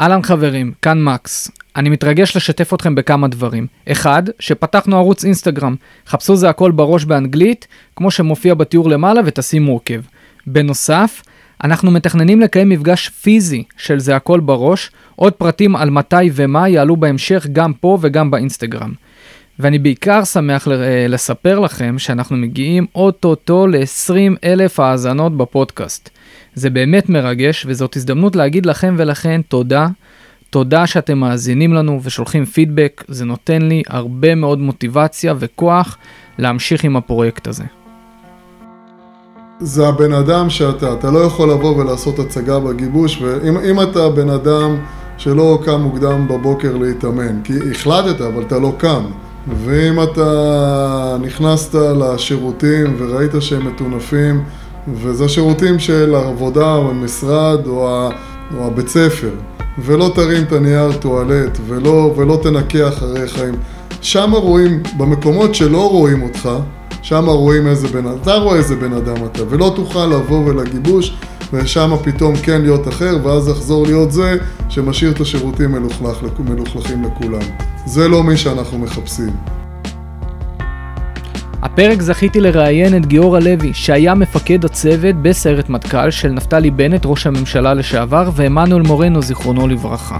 אהלן חברים, כאן מקס. אני מתרגש לשתף אתכם בכמה דברים. אחד, שפתחנו ערוץ אינסטגרם. חפשו זה הכל בראש באנגלית, כמו שמופיע בתיאור למעלה ותשימו עוקב. בנוסף, אנחנו מתכננים לקיים מפגש פיזי של זה הכל בראש, עוד פרטים על מתי ומה יעלו בהמשך גם פה וגם באינסטגרם. ואני בעיקר שמח לספר לכם שאנחנו מגיעים אוטוטו ל-20 אלף האזנות בפודקאסט. זה באמת מרגש, וזאת הזדמנות להגיד לכם ולכן תודה. תודה שאתם מאזינים לנו ושולחים פידבק, זה נותן לי הרבה מאוד מוטיבציה וכוח להמשיך עם הפרויקט הזה. זה הבן אדם שאתה, אתה לא יכול לבוא ולעשות הצגה בגיבוש, ואם אתה בן אדם שלא קם מוקדם בבוקר להתאמן, כי החלטת אבל אתה לא קם, ואם אתה נכנסת לשירותים וראית שהם מטונפים, וזה שירותים של עבודה או משרד או, ה, או הבית ספר, ולא תרים את הנייר טואלט ולא, ולא תנקה אחריך, שם רואים, במקומות שלא רואים אותך, שם רואים איזה בן אדם, אתה רואה איזה בן אדם אתה, ולא תוכל לבוא ולגיבוש ושם פתאום כן להיות אחר, ואז לחזור להיות זה שמשאיר את השירותים מלוכלכים לכולם. זה לא מי שאנחנו מחפשים. הפרק זכיתי לראיין את גיורא לוי, שהיה מפקד הצוות בסיירת מטכ"ל של נפתלי בנט, ראש הממשלה לשעבר, ועמנואל מורנו, זיכרונו לברכה.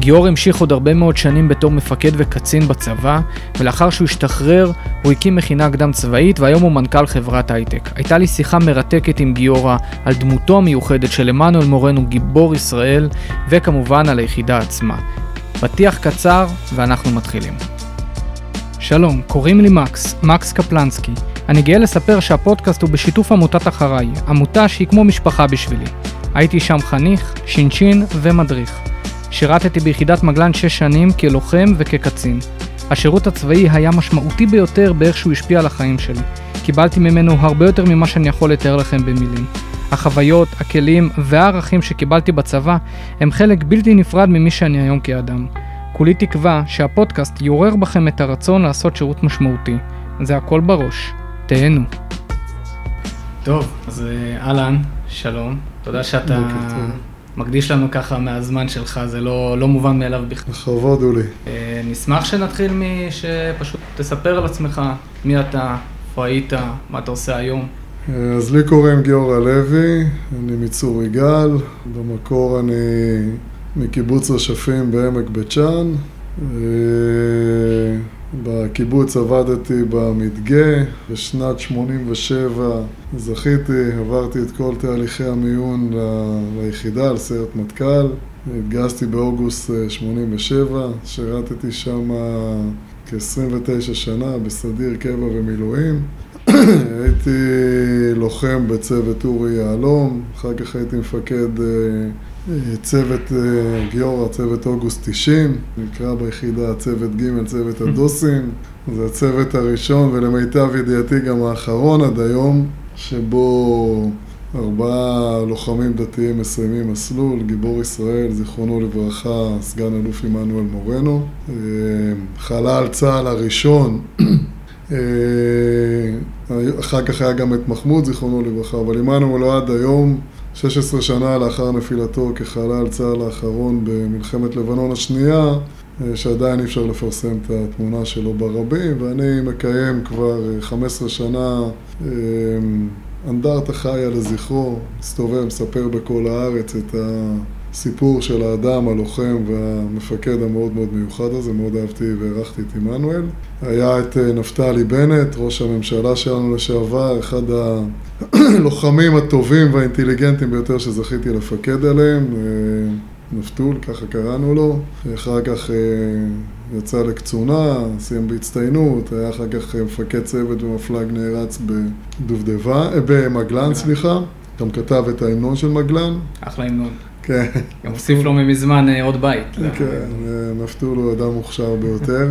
גיאור המשיך עוד הרבה מאוד שנים בתור מפקד וקצין בצבא, ולאחר שהוא השתחרר, הוא הקים מכינה קדם צבאית, והיום הוא מנכ"ל חברת הייטק. הייתה לי שיחה מרתקת עם גיורא על דמותו המיוחדת של עמנואל מורנו, גיבור ישראל, וכמובן על היחידה עצמה. פתיח קצר, ואנחנו מתחילים. שלום, קוראים לי מקס, מקס קפלנסקי. אני גאה לספר שהפודקאסט הוא בשיתוף עמותת אחריי, עמותה שהיא כמו משפחה בשבילי. הייתי שם חניך, שינשין ומדריך. שירתתי ביחידת מגלן 6 שנים כלוחם וכקצין. השירות הצבאי היה משמעותי ביותר באיך שהוא השפיע על החיים שלי. קיבלתי ממנו הרבה יותר ממה שאני יכול לתאר לכם במילים. החוויות, הכלים והערכים שקיבלתי בצבא הם חלק בלתי נפרד ממי שאני היום כאדם. כולי תקווה שהפודקאסט יעורר בכם את הרצון לעשות שירות משמעותי. זה הכל בראש. תהנו. טוב, אז אה, אהלן, שלום. תודה שאתה מקדיש לנו ככה מהזמן שלך, זה לא, לא מובן מאליו בכלל. בכבוד הוא לי. אה, נשמח שנתחיל משפשוט תספר על עצמך, מי אתה, איפה היית, מה אתה עושה היום. אה, אז לי קוראים גיורא לוי, אני מצור יגאל, במקור אני מקיבוץ רשפים בעמק בית שאן. אה, בקיבוץ עבדתי במדגה, בשנת 87 זכיתי, עברתי את כל תהליכי המיון ליחידה, לסיירת מטכ"ל. התגייסתי באוגוסט 87, אה, שירתתי שם כ-29 שנה בסדיר, קבע ומילואים. הייתי לוחם בצוות אורי יהלום, אחר כך הייתי מפקד אה, צוות אה, גיורא, צוות אוגוסט 90, נקרא ביחידה צוות ג', צוות הדוסים. זה הצוות הראשון ולמיטב ידיעתי גם האחרון עד היום, שבו ארבעה לוחמים דתיים מסיימים מסלול, גיבור ישראל, זיכרונו לברכה, סגן אלוף עמנואל מורנו. אה, חלל צה"ל הראשון, אה, אחר כך היה גם את מחמוד, זיכרונו לברכה, אבל עמנואל לא עד היום 16 שנה לאחר נפילתו כחלל צה"ל האחרון במלחמת לבנון השנייה, אה, שעדיין אי אפשר לפרסם את התמונה שלו ברבים, ואני מקיים כבר 15 אה, שנה אה, אנדרטה חיה לזכרו, מסתובב, מספר בכל הארץ את הסיפור של האדם, הלוחם והמפקד המאוד מאוד מיוחד הזה, מאוד אהבתי והערכתי את עמנואל. היה את נפתלי בנט, ראש הממשלה שלנו לשעבר, אחד הלוחמים הטובים והאינטליגנטים ביותר שזכיתי לפקד עליהם, אה, נפתול, ככה קראנו לו. אחר כך אה, יצא לקצונה, סיים בהצטיינות, היה אחר כך מפקד צוות במפלג נערץ בדובדבן, אה, במגלן, סליחה. גם כתב את ההמנון של מגלן. אחלה המנון. כן. גם הוסיף לו מזמן עוד בית. כן, נפתול הוא אדם מוכשר ביותר.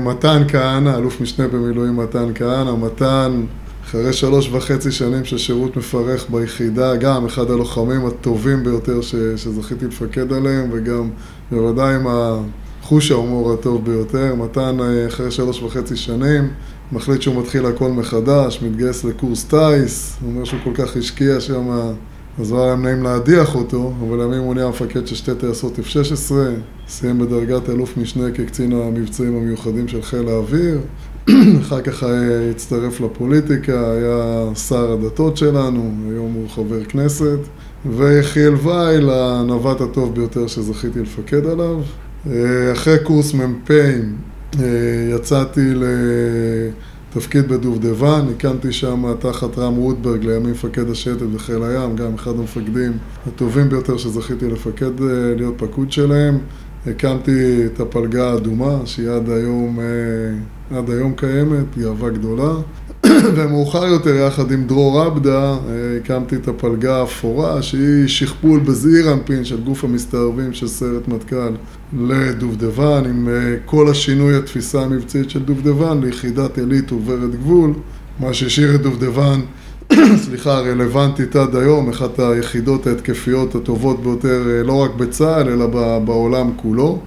מתן כהנא, אלוף משנה במילואים מתן כהנא, מתן אחרי שלוש וחצי שנים של שירות מפרך ביחידה, גם אחד הלוחמים הטובים ביותר ש, שזכיתי לפקד עליהם, וגם בוודאי עם החוש ההומור הטוב ביותר. מתן, אה, אחרי שלוש וחצי שנים, מחליט שהוא מתחיל הכל מחדש, מתגייס לקורס טיס, הוא אומר שהוא כל כך השקיע שם אז לא היה נעים להדיח אותו, אבל לימים הוא נהיה המפקד של שתי טייסות F-16, סיים בדרגת אלוף משנה כקצין המבצעים המיוחדים של חיל האוויר, אחר כך הצטרף לפוליטיקה, היה שר הדתות שלנו, היום הוא חבר כנסת, ויחיאל וייל, הנווט הטוב ביותר שזכיתי לפקד עליו. אחרי קורס מ"פים יצאתי לתפקיד בדובדבן, הקמתי שם תחת רם רוטברג, לימים מפקד השייטת בחיל הים, גם אחד המפקדים הטובים ביותר שזכיתי לפקד, להיות פקוד שלהם. הקמתי את הפלגה האדומה, שהיא עד היום, עד היום קיימת, גאווה גדולה. ומאוחר יותר, יחד עם דרור עבדה, הקמתי את הפלגה האפורה, שהיא שכפול בזעיר אנפין של גוף המסתערבים של סיירת מטכ"ל לדובדבן, עם כל השינוי התפיסה המבצעית של דובדבן ליחידת עילית עוברת גבול, מה שהשאיר את דובדבן, סליחה, רלוונטית עד היום, אחת היחידות ההתקפיות הטובות ביותר, לא רק בצה"ל, אלא בעולם כולו.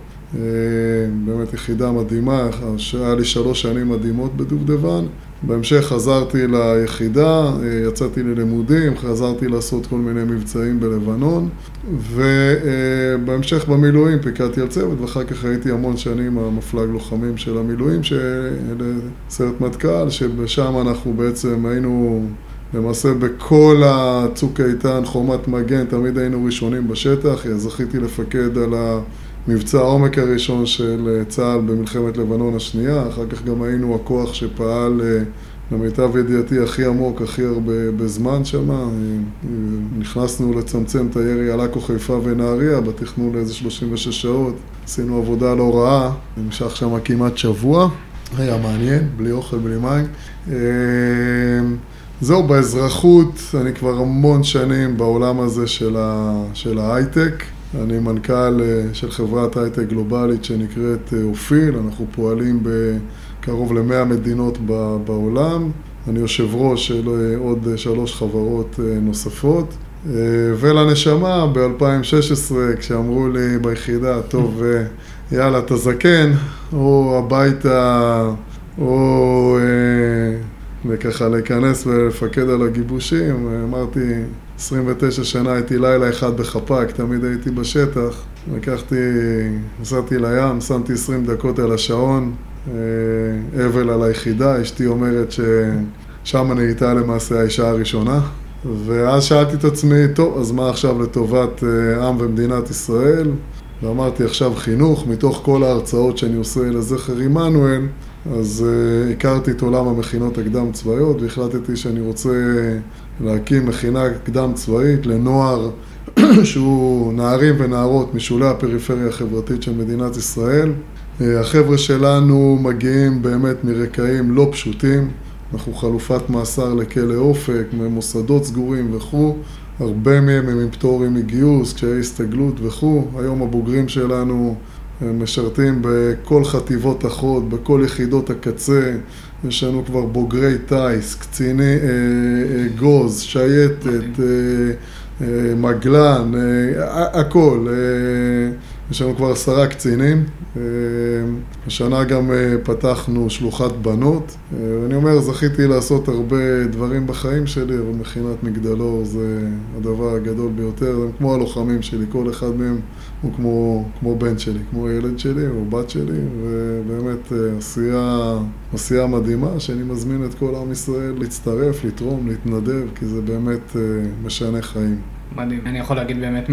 באמת יחידה מדהימה, היה לי שלוש שנים מדהימות בדובדבן. בהמשך חזרתי ליחידה, יצאתי ללימודים, חזרתי לעשות כל מיני מבצעים בלבנון ובהמשך במילואים פיקדתי על צוות ואחר כך הייתי המון שנים המפלג לוחמים של המילואים סיירת מטכ"ל, שבשם אנחנו בעצם היינו למעשה בכל הצוק איתן, חומת מגן, תמיד היינו ראשונים בשטח, זכיתי לפקד על המבצע העומק הראשון של צה"ל במלחמת לבנון השנייה, אחר כך גם היינו הכוח שפעל למיטב ידיעתי הכי עמוק, הכי הרבה בזמן שם, נכנסנו לצמצם את הירי על עכו, חיפה ונהריה בתכנון לאיזה 36 שעות, עשינו עבודה לא רעה, נמשך שם כמעט שבוע, היה מעניין, בלי אוכל, בלי מים. זהו, באזרחות, אני כבר המון שנים בעולם הזה של ההייטק. אני מנכ"ל של חברת הייטק גלובלית שנקראת אופיל, אנחנו פועלים בקרוב למאה מדינות בעולם. אני יושב ראש של עוד שלוש חברות נוספות. ולנשמה, ב-2016, כשאמרו לי ביחידה, טוב, יאללה, אתה זקן, או הביתה, או... וככה להיכנס ולפקד על הגיבושים, אמרתי, 29 שנה הייתי לילה אחד בחפ"ק, תמיד הייתי בשטח, לקחתי, נסעתי לים, שמתי 20 דקות על השעון, אבל על היחידה, אשתי אומרת ששם נהייתה למעשה האישה הראשונה, ואז שאלתי את עצמי, טוב, אז מה עכשיו לטובת עם ומדינת ישראל? ואמרתי עכשיו חינוך, מתוך כל ההרצאות שאני עושה לזכר עמנואל, אז uh, הכרתי את עולם המכינות הקדם צבאיות והחלטתי שאני רוצה להקים מכינה קדם צבאית לנוער שהוא נערים ונערות משולי הפריפריה החברתית של מדינת ישראל. Uh, החבר'ה שלנו מגיעים באמת מרקעים לא פשוטים, אנחנו חלופת מאסר לכלא אופק, ממוסדות סגורים וכו', הרבה מהם הם עם פטורים מגיוס, קשיי הסתגלות וכו', היום הבוגרים שלנו משרתים בכל חטיבות החוד, בכל יחידות הקצה, יש לנו כבר בוגרי טיס, קציני גוז, שייטת, מגלן, הכל. יש לנו כבר עשרה קצינים. השנה גם פתחנו שלוחת בנות. ואני אומר, זכיתי לעשות הרבה דברים בחיים שלי, אבל מכינת מגדלור זה הדבר הגדול ביותר. הם כמו הלוחמים שלי, כל אחד מהם הוא כמו, כמו בן שלי, כמו ילד שלי או בת שלי, ובאמת עשייה, עשייה מדהימה, שאני מזמין את כל עם ישראל להצטרף, לתרום, להתנדב, כי זה באמת משנה חיים. מדהים. אני יכול להגיד באמת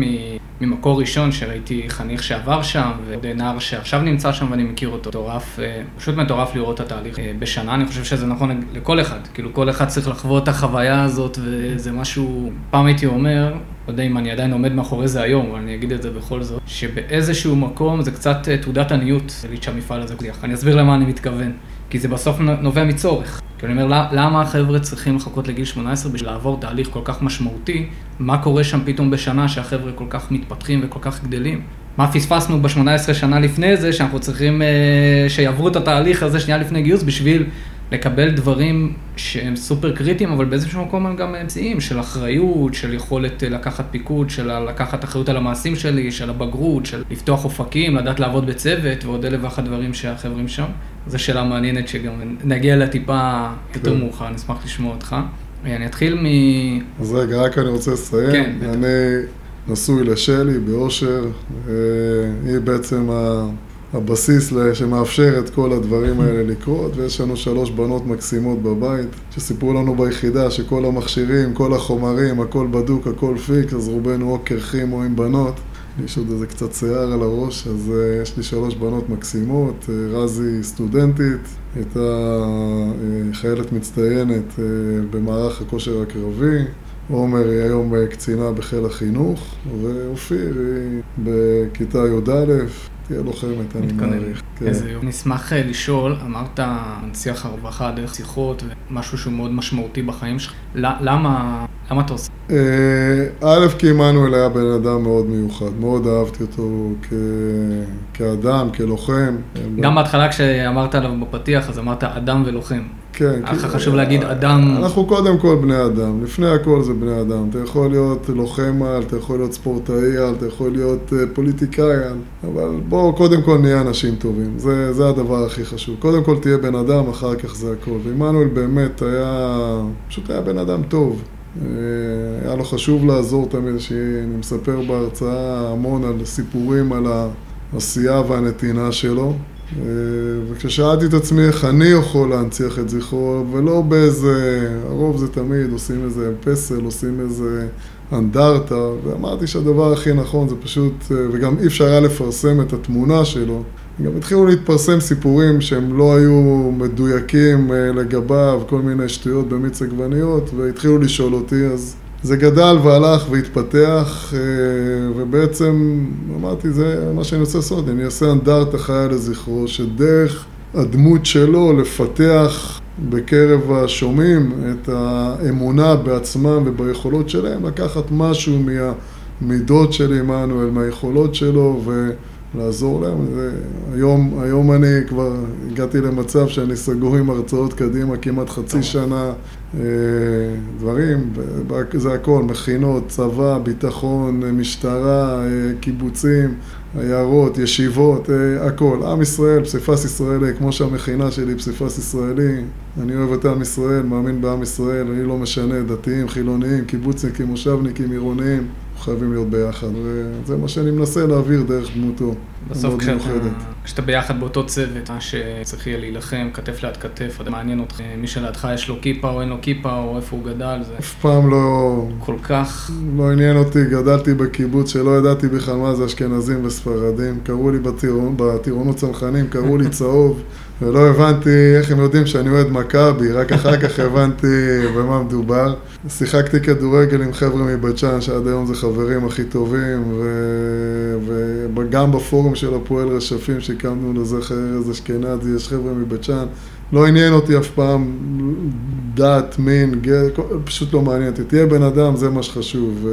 ממקור ראשון שראיתי חניך שעבר שם, ועוד נער שעכשיו נמצא שם ואני מכיר אותו. מטורף, פשוט מטורף לראות את התהליך בשנה, אני חושב שזה נכון לכל אחד. כאילו כל אחד צריך לחוות את החוויה הזאת, וזה משהו, פעם הייתי אומר, לא יודע אם אני עדיין עומד מאחורי זה היום, אבל אני אגיד את זה בכל זאת, שבאיזשהו מקום זה קצת תעודת עניות, להגיד שהמפעל הזה קליח. אני אסביר למה אני מתכוון. כי זה בסוף נובע מצורך. כי אני אומר, למה החבר'ה צריכים לחכות לגיל 18 בשביל לעבור תהליך כל כך משמעותי? מה קורה שם פתאום בשנה שהחבר'ה כל כך מתפתחים וכל כך גדלים? מה פספסנו ב-18 שנה לפני זה, שאנחנו צריכים אה, שיעברו את התהליך הזה שנייה לפני גיוס בשביל לקבל דברים שהם סופר קריטיים, אבל באיזשהו מקום הם גם אמצעיים, של אחריות, של יכולת לקחת פיקוד, של לקחת אחריות על המעשים שלי, של הבגרות, של לפתוח אופקים, לדעת לעבוד בצוות ועוד אלף ואחת דברים שהחברים שם. זו שאלה מעניינת שגם נגיע לה טיפה יותר מאוחר, אני אשמח לשמוע אותך. אני אתחיל מ... אז רגע, רק אני רוצה לסיים. כן, בטח. אני נשוי לשלי באושר, אה, היא בעצם ה- הבסיס שמאפשר את כל הדברים האלה לקרות, ויש לנו שלוש בנות מקסימות בבית, שסיפרו לנו ביחידה שכל המכשירים, כל החומרים, הכל בדוק, הכל פיקס, אז רובנו או קרחים או עם בנות. יש עוד איזה קצת שיער על הראש, אז uh, יש לי שלוש בנות מקסימות, uh, רזי סטודנטית, הייתה uh, חיילת מצטיינת uh, במערך הכושר הקרבי, עומר היא היום uh, קצינה בחיל החינוך, ואופיר היא בכיתה י"א, תהיה לוחמת, אני. מעריך. כן. איזה יופי. נשמח אה, לשאול, אמרת מנציח הרווחה דרך שיחות ומשהו שהוא מאוד משמעותי בחיים שלך. למה, למה אתה עושה? אה, א', כי עמנואל היה בן אדם מאוד מיוחד, מאוד אהבתי אותו כ... כאדם, כלוחם. גם בהתחלה כשאמרת עליו בפתיח, אז אמרת אדם ולוחם. כן. כי- חשוב להגיד אדם. אנחנו קודם כל בני אדם, לפני הכל זה בני אדם. אתה יכול להיות לוחם על, אתה יכול להיות ספורטאי על, אתה יכול להיות אה, פוליטיקאי על, אבל בואו קודם כל נהיה אנשים טובים, זה, זה הדבר הכי חשוב. קודם כל תהיה בן אדם, אחר כך זה הכל. ועמנואל באמת היה, פשוט היה בן אדם טוב. אה, היה לו חשוב לעזור תמיד, שאני מספר בהרצאה המון על סיפורים על העשייה והנתינה שלו. אה, וכששאלתי את עצמי איך אני יכול להנציח את זכרו, ולא באיזה, הרוב זה תמיד, עושים איזה פסל, עושים איזה אנדרטה, ואמרתי שהדבר הכי נכון זה פשוט, אה, וגם אי אפשר היה לפרסם את התמונה שלו. גם התחילו להתפרסם סיפורים שהם לא היו מדויקים אה, לגביו, כל מיני שטויות במיץ עגבניות, והתחילו לשאול אותי, אז זה גדל והלך והתפתח, אה, ובעצם אמרתי, זה מה שאני רוצה לעשות, אני אעשה אנדרטה חיה לזכרו, שדרך הדמות שלו לפתח בקרב השומעים את האמונה בעצמם וביכולות שלהם, לקחת משהו מהמידות של עמנואל, מהיכולות שלו, ולעזור להם. זה, היום, היום אני כבר הגעתי למצב שאני סגור עם הרצאות קדימה כמעט חצי שנה, אה, דברים, זה הכל, מכינות, צבא, ביטחון, משטרה, אה, קיבוצים, עיירות, ישיבות, אה, הכל. עם ישראל, פסיפס ישראלי, כמו שהמכינה שלי פסיפס ישראלי. אני אוהב את עם ישראל, מאמין בעם ישראל, אני לא משנה, דתיים, חילוניים, קיבוצניקים, מושבניקים, עירוניים. חייבים להיות ביחד, וזה מה שאני מנסה להעביר דרך דמותו. בסוף כשאתה, מיוחדת. כשאתה ביחד באותו צוות, מה שצריך יהיה להילחם, כתף ליד כתף, אתה מעניין אותך, מי שלידך יש לו כיפה או אין לו כיפה, או איפה הוא גדל, זה אף פעם לא, כל כך... לא עניין אותי, גדלתי בקיבוץ שלא ידעתי בכלל מה זה אשכנזים וספרדים. קראו לי בטירונות צנחנים, קראו לי צהוב, ולא הבנתי איך הם יודעים שאני אוהד מכבי, רק אחר כך הבנתי במה מדובר. שיחקתי כדורגל עם חבר'ה מבית שאן, שעד היום זה חברים הכי טובים, ו- וגם בפורום של הפועל רשפים שהקמנו לזכר ארז אשכנזי, יש חבר'ה מבית שאן. לא עניין אותי אף פעם דת, מין, גר, פשוט לא מעניין אותי. תהיה בן אדם, זה מה שחשוב.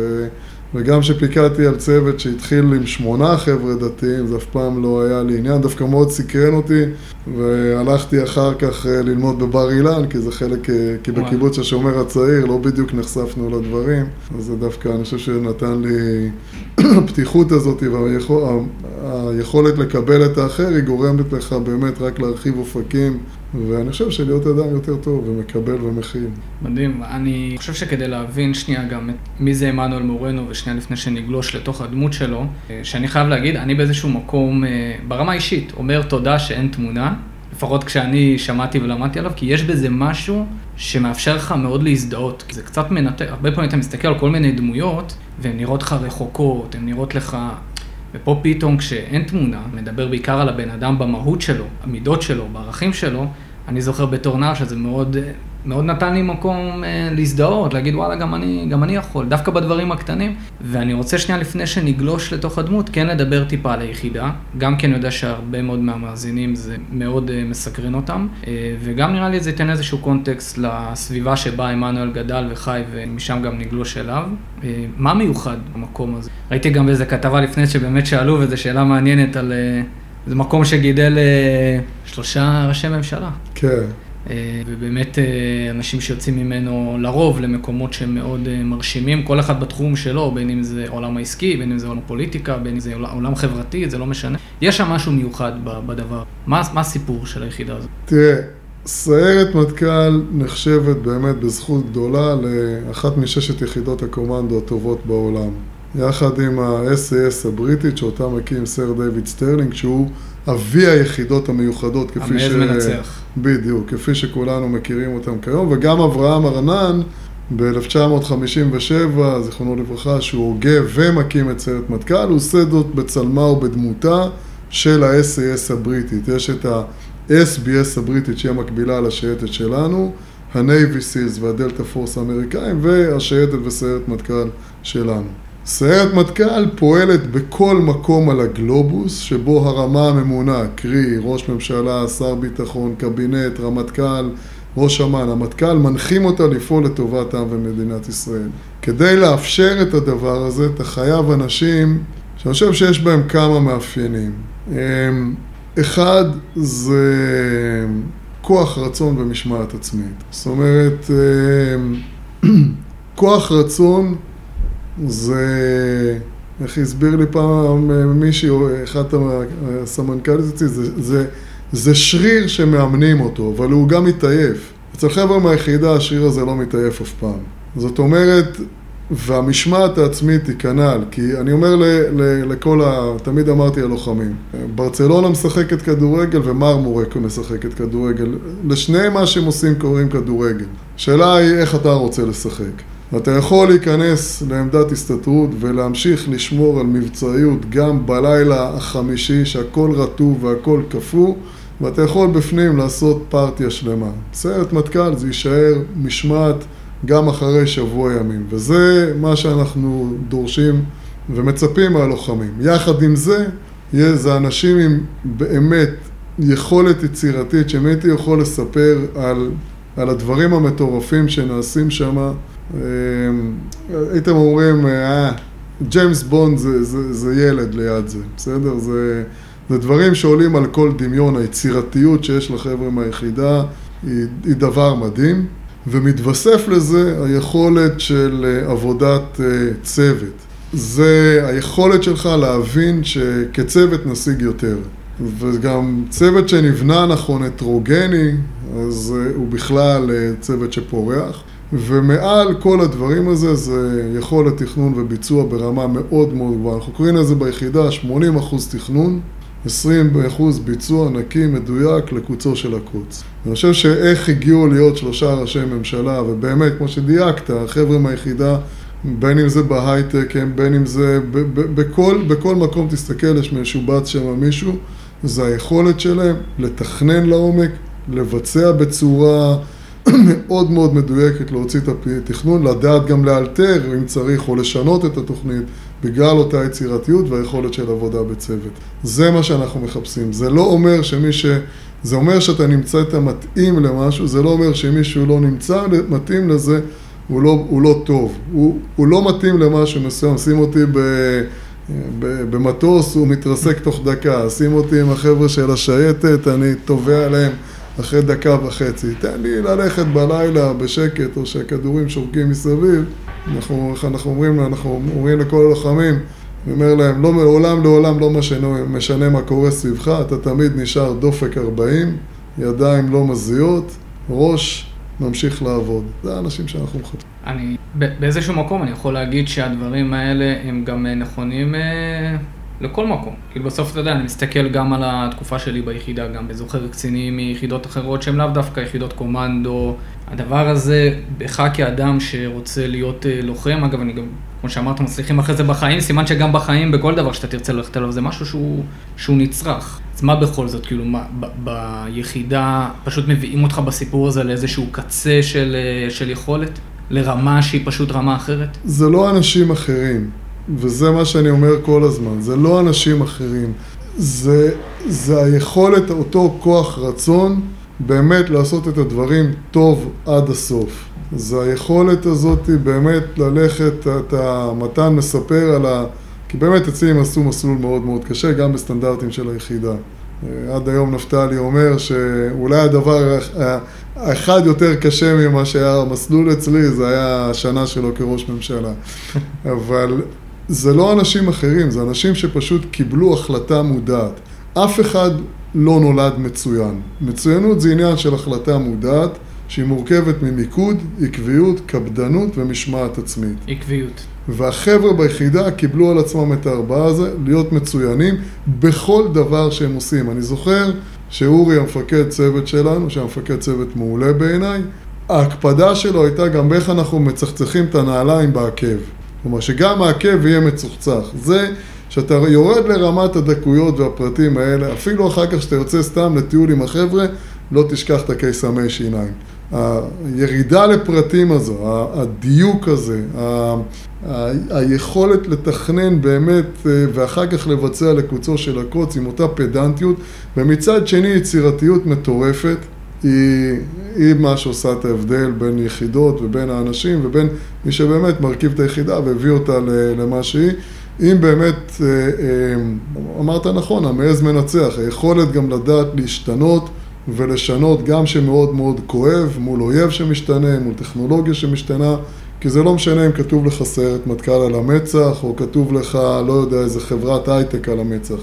וגם כשפיקדתי על צוות שהתחיל עם שמונה חבר'ה דתיים, זה אף פעם לא היה לי עניין, דווקא מאוד סקרן אותי, והלכתי אחר כך אה, ללמוד בבר אילן, כי זה חלק, אה, כי. בקיבוץ השומר הצעיר לא בדיוק נחשפנו לדברים, אז זה דווקא, אני חושב שנתן לי הפתיחות הזאת והיכולת לקבל את האחר, היא גורמת לך באמת רק להרחיב אופקים, ואני חושב שלהיות אדם יותר טוב ומקבל ומכיל. מדהים, אני חושב שכדי להבין שנייה גם מי זה עמנואל מורנו, ושנייה לפני שנגלוש לתוך הדמות שלו, אה, שאני חייב להגיד, אני באיזשהו מקום, אה, ברמה האישית, אומר תודה שאין תמונה, לפחות כשאני שמעתי ולמדתי עליו, כי יש בזה משהו שמאפשר לך מאוד להזדהות. זה קצת מנתק, הרבה פעמים אתה מסתכל על כל מיני דמויות, והן נראות לך רחוקות, הן נראות לך... ופה פתאום כשאין תמונה, מדבר בעיקר על הבן אדם במהות שלו, המידות שלו, בערכים שלו, אני זוכר בתור נער שזה מאוד, אה, מאוד נתן לי מקום אה, להזדהות, להגיד וואלה, גם אני, גם אני יכול, דווקא בדברים הקטנים. ואני רוצה שנייה לפני שנגלוש לתוך הדמות, כן לדבר טיפה על היחידה, גם כי אני יודע שהרבה מאוד מהמאזינים זה מאוד אה, מסקרן אותם, אה, וגם נראה לי זה ייתן איזשהו קונטקסט לסביבה שבה עמנואל גדל וחי, ומשם גם נגלוש אליו. אה, מה מיוחד במקום הזה? ראיתי גם באיזה כתבה לפני שבאמת שאלו, וזו שאלה מעניינת על... אה, זה מקום שגידל אה, שלושה ראשי ממשלה. כן. אה, ובאמת אה, אנשים שיוצאים ממנו לרוב למקומות שהם מאוד אה, מרשימים, כל אחד בתחום שלו, בין אם זה עולם העסקי, בין אם זה עולם פוליטיקה, בין אם זה עולם- חברתי, זה לא משנה. יש שם משהו מיוחד בדבר. מה מה הסיפור של היחידה הזאת? תראה, סיירת מטכ"ל נחשבת באמת בזכות גדולה לאחת מששת יחידות הקומנדו הטובות בעולם. יחד עם ה-SAS הבריטית, שאותה מקים סר דיוויד סטרלינג, שהוא אבי היחידות המיוחדות, כפי ש... המעז מנצח. בדיוק, כפי שכולנו מכירים אותם כיום, וגם אברהם ארנן ב-1957, זיכרונו לברכה, שהוא הוגה ומקים את סיירת מטכ"ל, הוא עושה זאת בצלמה ובדמותה של ה-SAS הבריטית. יש את ה-SBS הבריטית, שהיא המקבילה לשייטת שלנו, ה-Navy Seals וה-Delta Force האמריקאים, והשייטת וסיירת מטכ"ל שלנו. סיירת מטכ"ל פועלת בכל מקום על הגלובוס שבו הרמה הממונה, קרי ראש ממשלה, שר ביטחון, קבינט, רמטכ"ל, ראש אמ"ן, המטכ"ל, מנחים אותה לפעול לטובת העם ומדינת ישראל. כדי לאפשר את הדבר הזה, אתה חייב אנשים שאני חושב שיש בהם כמה מאפיינים. אמ, אחד זה כוח רצון ומשמעת עצמית. זאת אומרת, אמ, כוח רצון זה, איך הסביר לי פעם מישהי, אחת הסמנכ"לית אצלי, זה, זה, זה שריר שמאמנים אותו, אבל הוא גם מתעייף. אצל חבר'ה מהיחידה השריר הזה לא מתעייף אף פעם. זאת אומרת, והמשמעת העצמית היא כנ"ל, כי אני אומר ל, ל, לכל ה... תמיד אמרתי הלוחמים, ברצלונה משחקת כדורגל ומרמורק משחקת כדורגל. לשניהם מה שהם עושים קוראים כדורגל. השאלה היא איך אתה רוצה לשחק. אתה יכול להיכנס לעמדת הסתתרות ולהמשיך לשמור על מבצעיות גם בלילה החמישי שהכל רטוב והכל קפוא ואתה יכול בפנים לעשות פרטיה שלמה. סיירת מטכ"ל זה יישאר משמעת גם אחרי שבוע ימים וזה מה שאנחנו דורשים ומצפים מהלוחמים. יחד עם זה, זה אנשים עם באמת יכולת יצירתית שאם הייתי יכול לספר על, על הדברים המטורפים שנעשים שם הייתם אומרים, אה, ג'יימס בונד זה, זה, זה ילד ליד זה, בסדר? זה, זה דברים שעולים על כל דמיון, היצירתיות שיש לחבר'ה מהיחידה היא, היא דבר מדהים, ומתווסף לזה היכולת של אה, עבודת אה, צוות. זה היכולת שלך להבין שכצוות נשיג יותר. וגם צוות שנבנה נכון, הטרוגני, אז הוא בכלל צוות שפורח. ומעל כל הדברים הזה זה יכולת תכנון וביצוע ברמה מאוד מאוד גבוהה. אנחנו קוראים לזה ביחידה 80% תכנון, 20% ביצוע נקי, מדויק, לקוצו של הקוץ. אני חושב שאיך הגיעו להיות שלושה ראשי ממשלה, ובאמת, כמו שדייקת, החבר'ה מהיחידה, בין אם זה בהייטק, בין אם זה בכל, בכל מקום תסתכל, יש משובץ שם מישהו, זה היכולת שלהם לתכנן לעומק, לבצע בצורה... מאוד מאוד מדויקת להוציא את התכנון, לדעת גם לאלתר אם צריך או לשנות את התוכנית בגלל אותה יצירתיות והיכולת של עבודה בצוות. זה מה שאנחנו מחפשים. זה לא אומר שמי ש... זה אומר שאתה נמצא את המתאים למשהו, זה לא אומר שמישהו לא נמצא מתאים לזה, הוא לא, הוא לא טוב. הוא, הוא לא מתאים למשהו מסוים. שים אותי ב... במטוס הוא מתרסק תוך דקה, שים אותי עם החבר'ה של השייטת, אני תובע עליהם אחרי דקה וחצי. תן לי ללכת בלילה בשקט, או שהכדורים שורקים מסביב. אנחנו, איך אנחנו אומרים, אנחנו אומרים לכל הלוחמים, אני אומר להם, לא, מעולם לעולם לא משנה, משנה מה קורה סביבך, אתה תמיד נשאר דופק 40, ידיים לא מזיעות, ראש ממשיך לעבוד. זה האנשים שאנחנו מחפשים. אני, באיזשהו מקום אני יכול להגיד שהדברים האלה הם גם נכונים אה, לכל מקום. כאילו בסוף, אתה יודע, אני מסתכל גם על התקופה שלי ביחידה, גם בזוכר קצינים מיחידות אחרות שהן לאו דווקא יחידות קומנדו. הדבר הזה, בך כאדם שרוצה להיות uh, לוחם, אגב, אני גם, כמו שאמרת, מצליחים אחרי זה בחיים, סימן שגם בחיים, בכל דבר שאתה תרצה ללכת עליו, זה משהו שהוא, שהוא נצרך. אז מה בכל זאת, כאילו, מה, ב, ביחידה פשוט מביאים אותך בסיפור הזה לאיזשהו קצה של, uh, של יכולת? לרמה שהיא פשוט רמה אחרת? זה לא אנשים אחרים. וזה מה שאני אומר כל הזמן, זה לא אנשים אחרים, זה, זה היכולת, אותו כוח רצון באמת לעשות את הדברים טוב עד הסוף. זה היכולת הזאת באמת ללכת, אתה, מתן מספר על ה... כי באמת אצלי הם עשו מסלול מאוד מאוד קשה, גם בסטנדרטים של היחידה. עד היום נפתלי אומר שאולי הדבר האחד יותר קשה ממה שהיה המסלול אצלי, זה היה השנה שלו כראש ממשלה. אבל זה לא אנשים אחרים, זה אנשים שפשוט קיבלו החלטה מודעת. אף אחד לא נולד מצוין. מצוינות זה עניין של החלטה מודעת, שהיא מורכבת ממיקוד, עקביות, קפדנות ומשמעת עצמית. עקביות. והחבר'ה ביחידה קיבלו על עצמם את הארבעה הזה, להיות מצוינים בכל דבר שהם עושים. אני זוכר שאורי המפקד צוות שלנו, שהיה מפקד צוות מעולה בעיניי, ההקפדה שלו הייתה גם באיך אנחנו מצחצחים את הנעליים בעקב. כלומר שגם העקב יהיה מצוחצח. זה שאתה יורד לרמת הדקויות והפרטים האלה, אפילו אחר כך שאתה יוצא סתם לטיול עם החבר'ה, לא תשכח את הקיסמי שיניים. הירידה לפרטים הזו, הדיוק הזה, היכולת לתכנן באמת אה, ואחר כך לבצע לקוצו של הקוץ עם אותה פדנטיות ומצד שני יצירתיות מטורפת היא, היא מה שעושה את ההבדל בין יחידות ובין האנשים ובין מי שבאמת מרכיב את היחידה והביא אותה למה שהיא. אם באמת, אה, אה, אמרת נכון, המעז מנצח, היכולת גם לדעת להשתנות ולשנות גם שמאוד מאוד כואב מול אויב שמשתנה, מול טכנולוגיה שמשתנה, כי זה לא משנה אם כתוב לך סיירת מטכ"ל על המצח, או כתוב לך, לא יודע, איזה חברת הייטק על המצח.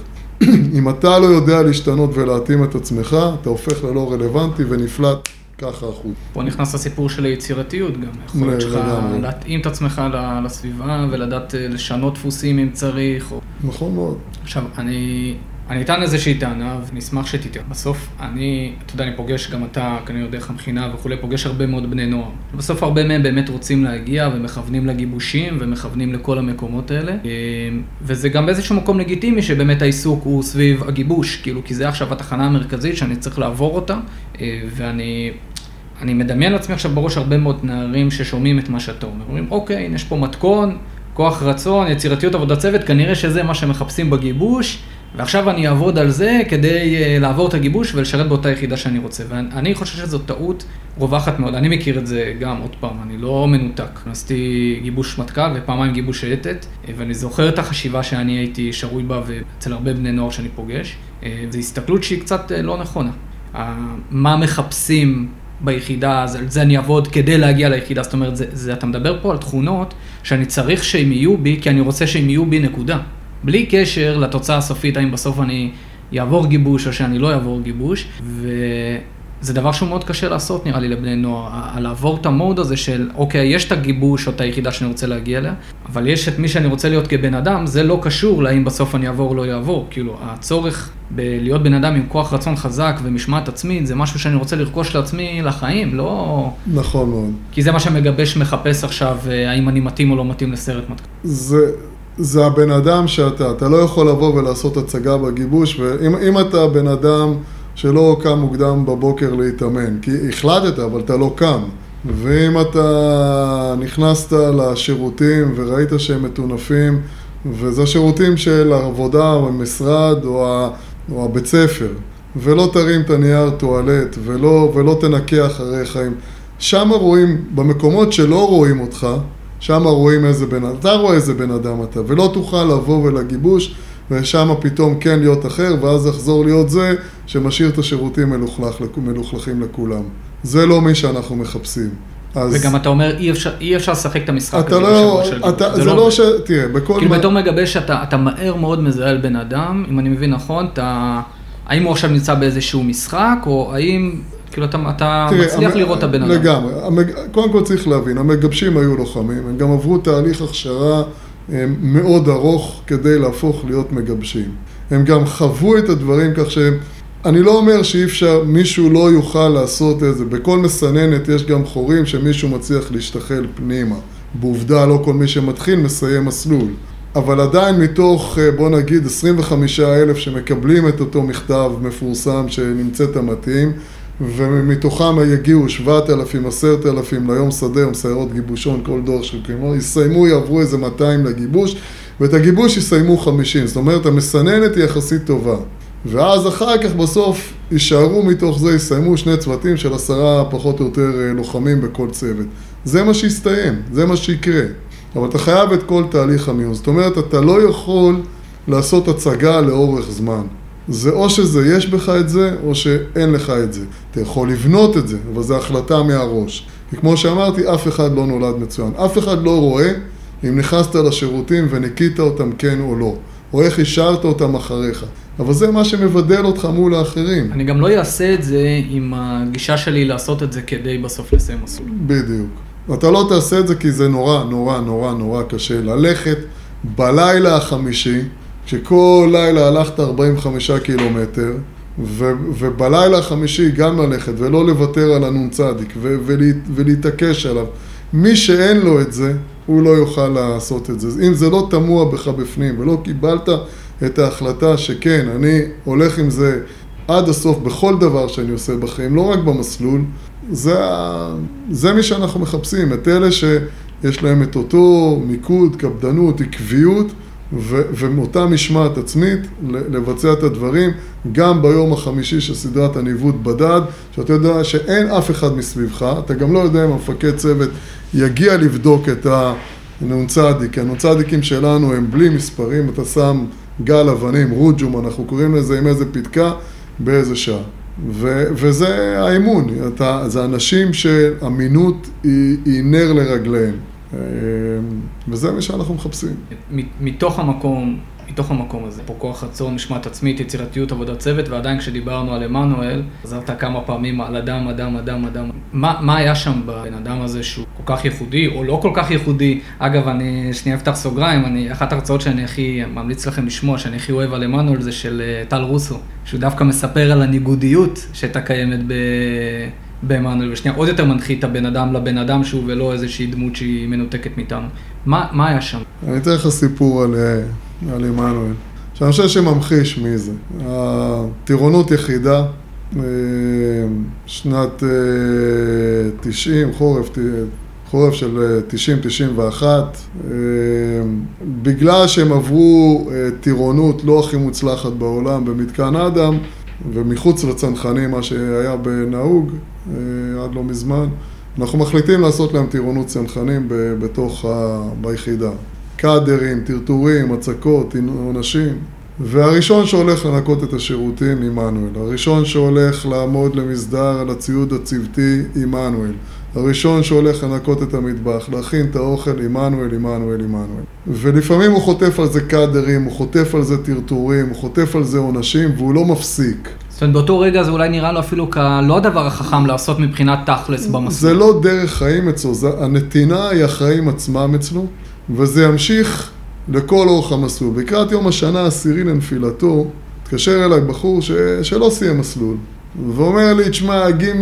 אם אתה לא יודע להשתנות ולהתאים את עצמך, אתה הופך ללא רלוונטי ונפלט ככה החוצה. פה נכנס הסיפור של היצירתיות גם. יכול להיות שלך להתאים את עצמך לסביבה ולדעת אה, לשנות דפוסים אם צריך. נכון מאוד. עכשיו, אני... אני אטען איזושהי טענה, ונשמח שתיתן. בסוף, אני, אתה יודע, אני פוגש, גם אתה, כנראה דרך המכינה וכולי, פוגש הרבה מאוד בני נוער. בסוף הרבה מהם באמת רוצים להגיע ומכוונים לגיבושים ומכוונים לכל המקומות האלה. אה, וזה גם באיזשהו מקום לגיטימי שבאמת העיסוק הוא סביב הגיבוש, כאילו, כי זה עכשיו התחנה המרכזית שאני צריך לעבור אותה, אה, ואני... אני מדמיין לעצמי עכשיו בראש הרבה מאוד נערים ששומעים את מה שאתה אומר. אומרים, אוקיי, הנה יש פה מתכון, כוח רצון, יצירתיות עבודת צוות, כנראה שזה מה שמחפשים בגיבוש. ועכשיו אני אעבוד על זה כדי uh, לעבור את הגיבוש ולשרת באותה יחידה שאני רוצה. ואני חושב שזו טעות רווחת מאוד. אני מכיר את זה גם, עוד פעם, אני לא מנותק. עשיתי גיבוש מטכ"ל ופעמיים גיבוש שייטת, אה, ואני זוכר את החשיבה שאני הייתי שרוי בה ואצל הרבה בני נוער שאני פוגש. אה, זו הסתכלות שהיא קצת לא נכונה. מה מחפשים ביחידה, אז על זה אני אעבוד כדי להגיע ליחידה. זאת אומרת, זה, זה, אתה מדבר פה על תכונות שאני צריך שהם יהיו בי, כי אני רוצה שהם יהיו בי, נקודה. בלי קשר לתוצאה הסופית, האם בסוף אני אעבור גיבוש או שאני לא אעבור גיבוש, וזה דבר שהוא מאוד קשה לעשות נראה לי לבני נוער, לעבור את המוד הזה של אוקיי, יש את הגיבוש או את היחידה שאני רוצה להגיע אליה, אבל יש את מי שאני רוצה להיות כבן אדם, זה לא קשור להאם בסוף אני אעבור או לא אעבור, כאילו הצורך בלהיות בן אדם עם כוח רצון חזק ומשמעת עצמית, זה משהו שאני רוצה לרכוש לעצמי לחיים, לא... נכון מאוד. כי זה מה שמגבש מחפש עכשיו, אה, האם אני מתאים או לא מתאים לסרט מטכ"ל. זה... זה הבן אדם שאתה, אתה לא יכול לבוא ולעשות הצגה בגיבוש, ואם אתה בן אדם שלא קם מוקדם בבוקר להתאמן, כי החלטת אבל אתה לא קם, ואם אתה נכנסת לשירותים וראית שהם מטונפים, וזה שירותים של עבודה או משרד או, ה, או הבית ספר, ולא תרים את הנייר טואלט ולא, ולא תנקה אחריך, שם רואים, במקומות שלא רואים אותך, שם רואים איזה בן אדם, אתה רואה איזה בן אדם אתה, ולא תוכל לבוא ולגיבוש, ושם פתאום כן להיות אחר, ואז לחזור להיות זה שמשאיר את השירותים מלוכלך, מלוכלכים לכולם. זה לא מי שאנחנו מחפשים. אז... וגם אתה אומר, אי אפשר, אי אפשר לשחק את המשחק הזה לא, של אתה, זה, זה לא, לא ש... תראה, בכל... כאילו מה... בתור מגבש, אתה, אתה מהר מאוד מזהה על בן אדם, אם אני מבין נכון, אתה... האם הוא עכשיו נמצא באיזשהו משחק, או האם כאילו אתה, אתה תראה, מצליח המ... לראות את הבן אדם. לגמרי. המג... קודם כל צריך להבין, המגבשים היו לוחמים, הם גם עברו תהליך הכשרה מאוד ארוך כדי להפוך להיות מגבשים. הם גם חוו את הדברים כך שהם... אני לא אומר שאי אפשר, מישהו לא יוכל לעשות את זה. בכל מסננת יש גם חורים שמישהו מצליח להשתחל פנימה. בעובדה, לא כל מי שמתחיל מסיים מסלול. אבל עדיין מתוך, אה, בוא נגיד, 25 אלף שמקבלים את אותו מכתב מפורסם שנמצאת המתאים, ומתוכם יגיעו 7,000, 10,000 ליום שדה או סיירות גיבושון, כל דור של כלומר, יסיימו, יעברו איזה 200 לגיבוש, ואת הגיבוש יסיימו 50, זאת אומרת המסננת היא יחסית טובה. ואז אחר כך בסוף יישארו מתוך זה, יסיימו שני צוותים של עשרה פחות או יותר אה, לוחמים בכל צוות. זה מה שיסתיים, זה מה שיקרה. אבל אתה חייב את כל תהליך המיון. זאת אומרת, אתה לא יכול לעשות הצגה לאורך זמן. זה או שזה יש בך את זה, או שאין לך את זה. אתה יכול לבנות את זה, אבל זו החלטה מהראש. כי כמו שאמרתי, אף אחד לא נולד מצוין. אף אחד לא רואה אם נכנסת לשירותים וניקית אותם כן או לא. או איך השארת אותם אחריך. אבל זה מה שמבדל אותך מול האחרים. אני גם לא אעשה את זה עם הגישה שלי לעשות את זה כדי בסוף לסיים מסלול. בדיוק. אתה לא תעשה את זה כי זה נורא, נורא, נורא, נורא קשה ללכת בלילה החמישי, כשכל לילה הלכת 45 קילומטר, ו- ובלילה החמישי גם ללכת ולא לוותר על הנ"צ ולהתעקש עליו. מי שאין לו את זה, הוא לא יוכל לעשות את זה. אם זה לא תמוה בך בפנים ולא קיבלת את ההחלטה שכן, אני הולך עם זה עד הסוף בכל דבר שאני עושה בחיים, לא רק במסלול, זה, זה מי שאנחנו מחפשים, את אלה שיש להם את אותו מיקוד, קפדנות, עקביות. ומאותה משמעת עצמית לבצע את הדברים גם ביום החמישי של סדרת הניווט בדד, שאתה יודע שאין אף אחד מסביבך, אתה גם לא יודע אם המפקד צוות יגיע לבדוק את הנ"צ, כי הנ"צים שלנו הם בלי מספרים, אתה שם גל אבנים, רוג'ום, אנחנו קוראים לזה עם איזה פתקה, באיזה שעה. ו- וזה האמון, אתה, זה אנשים שאמינות היא, היא נר לרגליהם. אמ, וזה מה שאנחנו מחפשים. מתוך המקום, מתוך המקום הזה, פה כוח רצון, משמעת עצמית, יצירתיות, עבודת צוות, ועדיין כשדיברנו על עמנואל, חזרת כמה פעמים על אדם, אדם, אדם, אדם. מה, מה היה שם בבן אדם הזה שהוא כל כך ייחודי, או לא כל כך ייחודי? אגב, אני שנייה אפתח סוגריים, אני, אחת ההרצאות שאני הכי ממליץ לכם לשמוע, שאני הכי אוהב על עמנואל, זה של אה, טל רוסו, שהוא דווקא מספר על הניגודיות שהייתה קיימת ב... בעמנואל, ושנייה עוד יותר מנחית הבן אדם לבן אדם שהוא ולא איזושהי דמות שהיא מנותקת מאיתנו. מה, מה היה שם? אני אתן לך סיפור על, אה, על עמנואל, שאני חושב שממחיש מי זה. הטירונות יחידה, אה, שנת 90, אה, חורף, חורף של 90-91, בגלל שהם עברו טירונות לא הכי מוצלחת בעולם במתקן אדם, ומחוץ לצנחנים, מה שהיה בנהוג אה, עד לא מזמן, אנחנו מחליטים לעשות להם טירונות צנחנים בתוך, ה... ביחידה. קאדרים, טרטורים, הצקות, עונשים. והראשון שהולך לנקות את השירותים, עמנואל. הראשון שהולך לעמוד למסדר על הציוד הצוותי, עמנואל. הראשון שהולך לנקות את המטבח, להכין את האוכל, עמנואל, עמנואל, עמנואל. ולפעמים הוא חוטף על זה קאדרים, הוא חוטף על זה טרטורים, הוא חוטף על זה עונשים, והוא לא מפסיק. זאת אומרת, באותו רגע זה אולי נראה לו אפילו כלא הדבר החכם לעשות מבחינת תכלס במסלול. זה לא דרך חיים אצלו, זה, הנתינה היא החיים עצמם אצלו, וזה ימשיך לכל אורך המסלול. לקראת יום השנה העשירי לנפילתו, התקשר אליי בחור ש... שלא סיים מסלול. ואומר לי, תשמע, ג',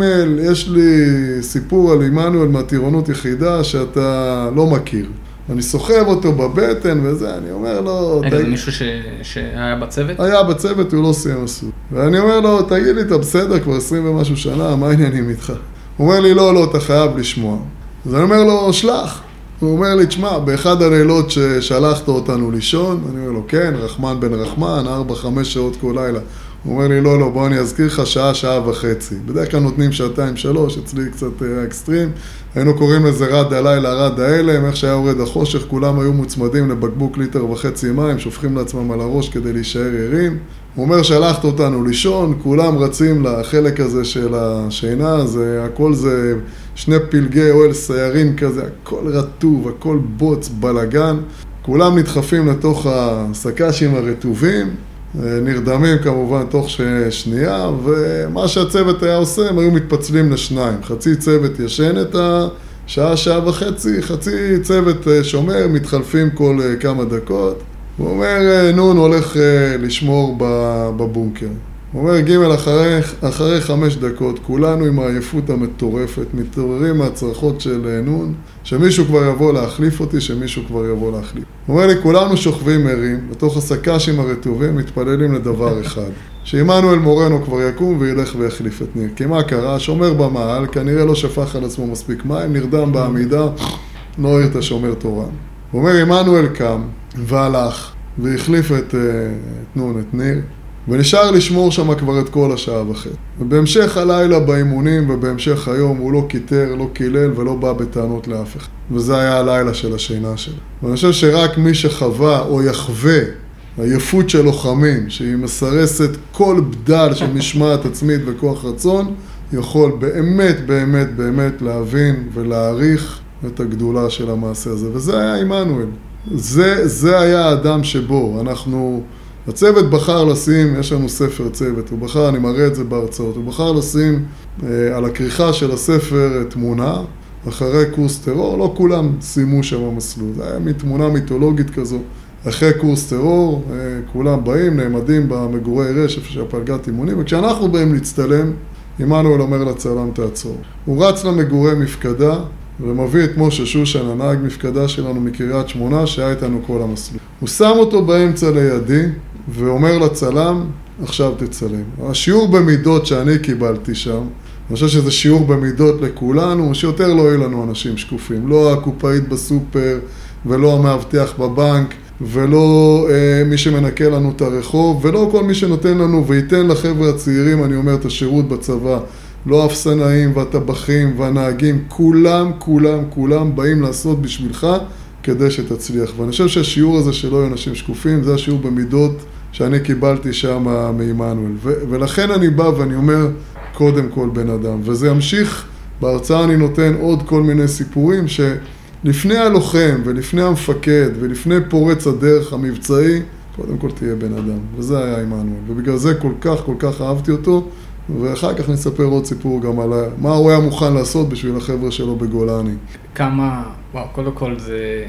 יש לי סיפור על עמנואל מהטירונות יחידה שאתה לא מכיר. אני סוחב אותו בבטן וזה, אני אומר לו... רגע, זה מישהו ש... שהיה בצוות? היה בצוות, הוא לא סיים מסלול. ואני אומר לו, תגיד לי, אתה בסדר, כבר עשרים ומשהו שנה, מה העניינים איתך? הוא אומר לי, לא, לא, אתה חייב לשמוע. אז אני אומר לו, שלח. הוא אומר לי, תשמע, באחד הלילות ששלחת אותנו לישון, אני אומר לו, כן, רחמן בן רחמן, ארבע, חמש שעות כל לילה. הוא אומר לי, לא, לא, בוא אני אזכיר לך שעה, שעה וחצי. בדרך כלל נותנים שעתיים, שלוש, אצלי קצת אה, אקסטרים. היינו קוראים לזה רד הלילה, רד ההלם, איך שהיה יורד החושך, כולם היו מוצמדים לבקבוק ליטר וחצי מים, שופכים לעצמם על הראש כדי להישאר ערים. הוא אומר, שלחת אותנו לישון, כולם רצים לחלק הזה של השינה, זה, הכל זה שני פלגי אוהל סיירים כזה, הכל רטוב, הכל בוץ, בלאגן. כולם נדחפים לתוך הסק"שים הרטובים. נרדמים כמובן תוך שנייה, ומה שהצוות היה עושה, הם היו מתפצלים לשניים. חצי צוות ישן את השעה, שעה וחצי, חצי צוות אה, שומר, מתחלפים כל אה, כמה דקות. הוא אומר, אה, נון הולך לשמור בבונקר. הוא אומר, ג' אחרי, אחרי חמש דקות, כולנו עם העייפות המטורפת, מתעוררים מהצרחות של נון, שמישהו כבר יבוא להחליף אותי, שמישהו כבר יבוא להחליף. הוא אומר לי, כולנו שוכבים ערים, בתוך הסק"שים הרטובים, מתפללים לדבר אחד. שעמנואל מורנו כבר יקום וילך ויחליף את ניר. כי מה קרה? שומר במעל, כנראה לא שפך על עצמו מספיק מים, נרדם בעמידה, לא העיר את השומר תורן. הוא אומר, עמנואל קם והלך והחליף את, אה, את נון, את ניר. ונשאר לשמור שם כבר את כל השעה וחצי. ובהמשך הלילה באימונים ובהמשך היום הוא לא קיטר, לא קילל ולא בא בטענות לאף אחד. וזה היה הלילה של השינה שלו. ואני חושב שרק מי שחווה או יחווה עייפות של לוחמים, שהיא מסרסת כל בדל של משמעת עצמית וכוח רצון, יכול באמת, באמת, באמת להבין ולהעריך את הגדולה של המעשה הזה. וזה היה עמנואל. זה, זה היה האדם שבו. אנחנו, הצוות בחר לשים, יש לנו ספר צוות, הוא בחר, אני מראה את זה בהרצאות, הוא בחר לשים אה, על הכריכה של הספר תמונה, אחרי קורס טרור, לא כולם סיימו שם מסלול, זה היה תמונה מיתולוגית כזו. אחרי קורס טרור, אה, כולם באים, נעמדים במגורי רש, איפה שהפלגת אימונים, וכשאנחנו באים להצטלם, עמנואל אומר לצלם תעצור. הוא רץ למגורי מפקדה ומביא את משה שושן, הנהג מפקדה שלנו מקריית שמונה, שהיה איתנו כל המסלול. הוא שם אותו באמצע לידי ואומר לצלם, עכשיו תצלם. השיעור במידות שאני קיבלתי שם, אני חושב שזה שיעור במידות לכולנו, שיותר לא יהיו לנו אנשים שקופים. לא הקופאית בסופר ולא המאבטח בבנק. ולא אה, מי שמנקה לנו את הרחוב, ולא כל מי שנותן לנו וייתן לחבר'ה הצעירים, אני אומר, את השירות בצבא. לא האפסנאים והטבחים והנהגים, כולם, כולם, כולם באים לעשות בשבילך כדי שתצליח. ואני חושב שהשיעור הזה שלא יהיו אנשים שקופים, זה השיעור במידות שאני קיבלתי שם מעמנואל. ולכן אני בא ואני אומר, קודם כל בן אדם. וזה ימשיך, בהרצאה אני נותן עוד כל מיני סיפורים ש... לפני הלוחם ולפני המפקד ולפני פורץ הדרך המבצעי, קודם כל תהיה בן אדם. וזה היה עמנואל. ובגלל זה כל כך כל כך אהבתי אותו, ואחר כך נספר עוד סיפור גם על מה הוא היה מוכן לעשות בשביל החבר'ה שלו בגולני. כמה, וואו, קודם כל זה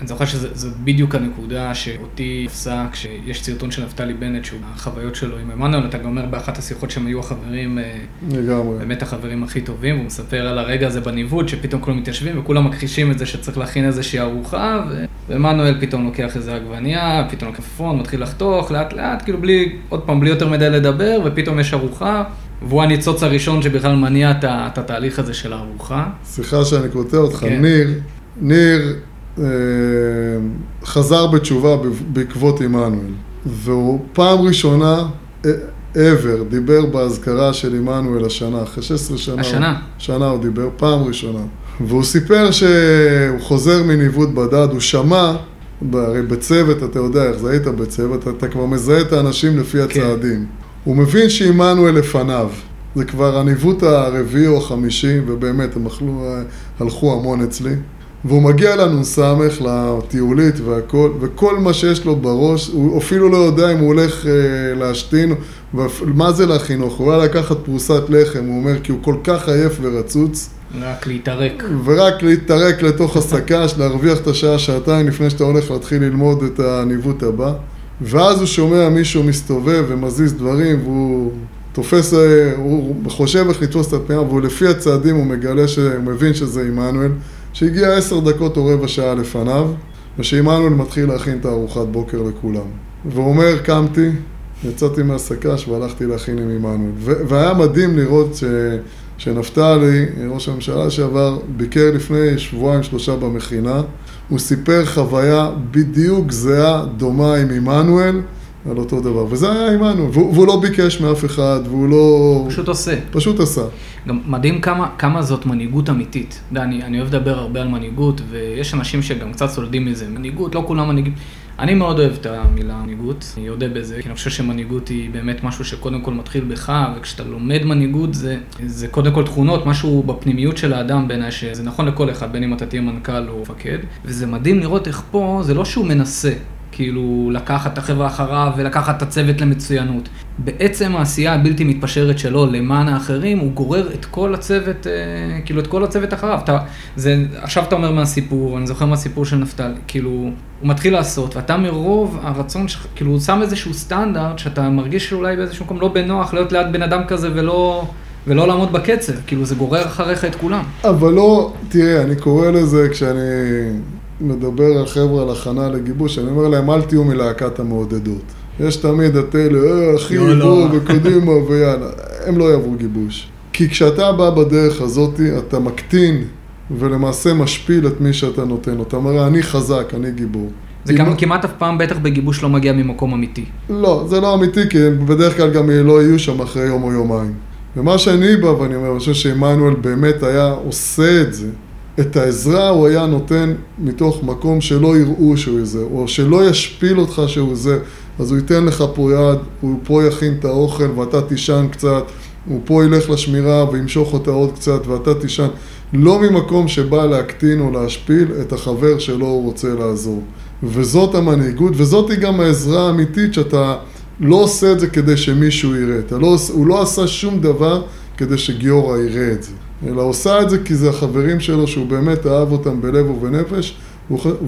אני זוכר שזו בדיוק הנקודה שאותי תפסה כשיש סרטון של נפתלי בנט, שהוא החוויות שלו עם עמנואל, אתה גם אומר באחת השיחות שהם היו החברים, אה, לגמרי. באמת החברים הכי טובים, הוא מספר על הרגע הזה בניווט, שפתאום כולם מתיישבים וכולם מכחישים את זה שצריך להכין איזושהי ארוחה, ועמנואל פתאום לוקח איזה עגבנייה, פתאום לוקח פון, מתחיל לחתוך לאט לאט, כאילו בלי, עוד פעם, בלי יותר מדי לדבר, ופתאום יש ארוחה. והוא הניצוץ הראשון שבכלל מניע את התהליך הזה של הארוחה. סליחה שאני קוטע אותך, כן. ניר, ניר חזר בתשובה בעקבות עמנואל. והוא פעם ראשונה אה, ever דיבר באזכרה של עמנואל השנה, אחרי 16 שנה. השנה? שנה הוא דיבר, פעם ראשונה. והוא סיפר שהוא חוזר מניווט בדד, הוא שמע, הרי בצוות, אתה יודע איך זה, היית בצוות, אתה כבר מזהה את האנשים לפי כן. הצעדים. הוא מבין שעמנואל לפניו. זה כבר הניווט הרביעי או החמישי, ובאמת, הם אכלו, אה, הלכו המון אצלי. והוא מגיע לנ"ס, לטיולית והכל, וכל מה שיש לו בראש, הוא אפילו לא יודע אם הוא הולך אה, להשתין, מה זה לחינוך? הוא היה לקחת פרוסת לחם, הוא אומר, כי הוא כל כך עייף ורצוץ. רק להתערק. ורק להתערק לתוך הסק"ש, להרוויח את השעה, שעתיים לפני שאתה הולך להתחיל ללמוד את הניווט הבא. ואז הוא שומע מישהו מסתובב ומזיז דברים, והוא תופס, אה, הוא חושב איך לתפוס את הפנייה, והוא לפי הצעדים הוא מגלה, שהוא מבין שזה עמנואל. שהגיע עשר דקות או רבע שעה לפניו, ושעמנואל מתחיל להכין את הארוחת בוקר לכולם. והוא אומר, קמתי, יצאתי מהסק"ש והלכתי להכין עם עמנואל. והיה מדהים לראות ש... שנפתלי, ראש הממשלה לשעבר, ביקר לפני שבועיים שלושה במכינה. הוא סיפר חוויה בדיוק זהה, דומה עם עמנואל. על אותו דבר, וזה היה עמנו, והוא, והוא לא ביקש מאף אחד, והוא לא... פשוט עושה. פשוט עשה. גם מדהים כמה, כמה זאת מנהיגות אמיתית. יודע, אני, אני אוהב לדבר הרבה על מנהיגות, ויש אנשים שגם קצת סולדים מזה. מנהיגות, לא כולם מנהיגים. אני מאוד אוהב את המילה מנהיגות, אני יודע בזה, כי אני חושב שמנהיגות היא באמת משהו שקודם כל מתחיל בך, וכשאתה לומד מנהיגות זה, זה קודם כל תכונות, משהו בפנימיות של האדם בעיניי, שזה נכון לכל אחד, בין אם אתה תהיה מנכ"ל או מפקד, וזה מדהים לראות איך פה, זה לא שהוא מנסה, כאילו לקחת את החברה אחריו ולקחת את הצוות למצוינות. בעצם העשייה הבלתי מתפשרת שלו למען האחרים, הוא גורר את כל הצוות, אה, כאילו את כל הצוות אחריו. אתה, זה, עכשיו אתה אומר מהסיפור, אני זוכר מהסיפור של נפתלי, כאילו, הוא מתחיל לעשות, ואתה מרוב הרצון שלך, כאילו הוא שם איזשהו סטנדרט, שאתה מרגיש שאולי באיזשהו מקום לא בנוח להיות ליד בן אדם כזה ולא... ולא לעמוד בקצב, כאילו זה גורר אחריך את כולם. אבל לא, תראה, אני קורא לזה כשאני מדבר על חבר'ה על הכנה לגיבוש, אני אומר להם, אל תהיו מלהקת המעודדות. יש תמיד את אלה, אה, אחי, בוא, וקדימה, ויאללה. הם לא יעברו גיבוש. כי כשאתה בא בדרך הזאת, אתה מקטין ולמעשה משפיל את מי שאתה נותן לו. אתה אומר, אני חזק, אני גיבור. זה גם כמעט אף פעם בטח בגיבוש לא מגיע ממקום אמיתי. לא, זה לא אמיתי, כי בדרך כלל גם לא יהיו שם אחרי יום או יומיים. ומה שאני בא ואני אומר, אני חושב שעמנואל באמת היה עושה את זה. את העזרה הוא היה נותן מתוך מקום שלא יראו שהוא זה, או שלא ישפיל אותך שהוא זה, אז הוא ייתן לך פה יד, הוא פה יכין את האוכל ואתה תישן קצת, הוא פה ילך לשמירה וימשוך אותה עוד קצת ואתה תישן, לא ממקום שבא להקטין או להשפיל את החבר שלו הוא רוצה לעזור. וזאת המנהיגות, וזאת היא גם העזרה האמיתית שאתה לא עושה את זה כדי שמישהו יראה. לא, הוא לא עשה שום דבר כדי שגיורא יראה את זה. אלא עושה את זה כי זה החברים שלו שהוא באמת אהב אותם בלב ובנפש,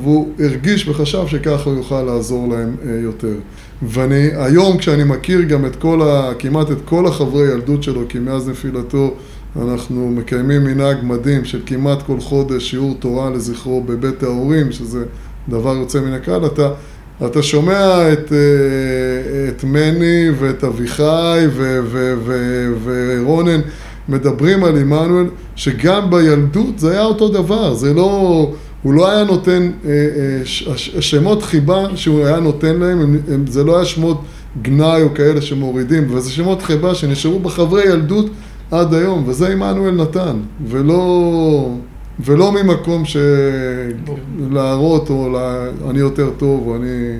והוא הרגיש וחשב שככה הוא יוכל לעזור להם אה, יותר. ואני, היום כשאני מכיר גם את כל ה... כמעט את כל החברי ילדות שלו, כי מאז נפילתו אנחנו מקיימים מנהג מדהים של כמעט כל חודש שיעור תורה לזכרו בבית ההורים, שזה דבר יוצא מן הכלל, אתה, אתה שומע את, אה, את מני ואת אביחי ורונן מדברים על עמנואל, שגם בילדות זה היה אותו דבר, זה לא... הוא לא היה נותן, אה, אה, שמות חיבה שהוא היה נותן להם, הם, הם, זה לא היה שמות גנאי או כאלה שמורידים, וזה שמות חיבה שנשארו בחברי ילדות עד היום, וזה עמנואל נתן, ולא, ולא ממקום של להראות או לה, אני יותר טוב או אני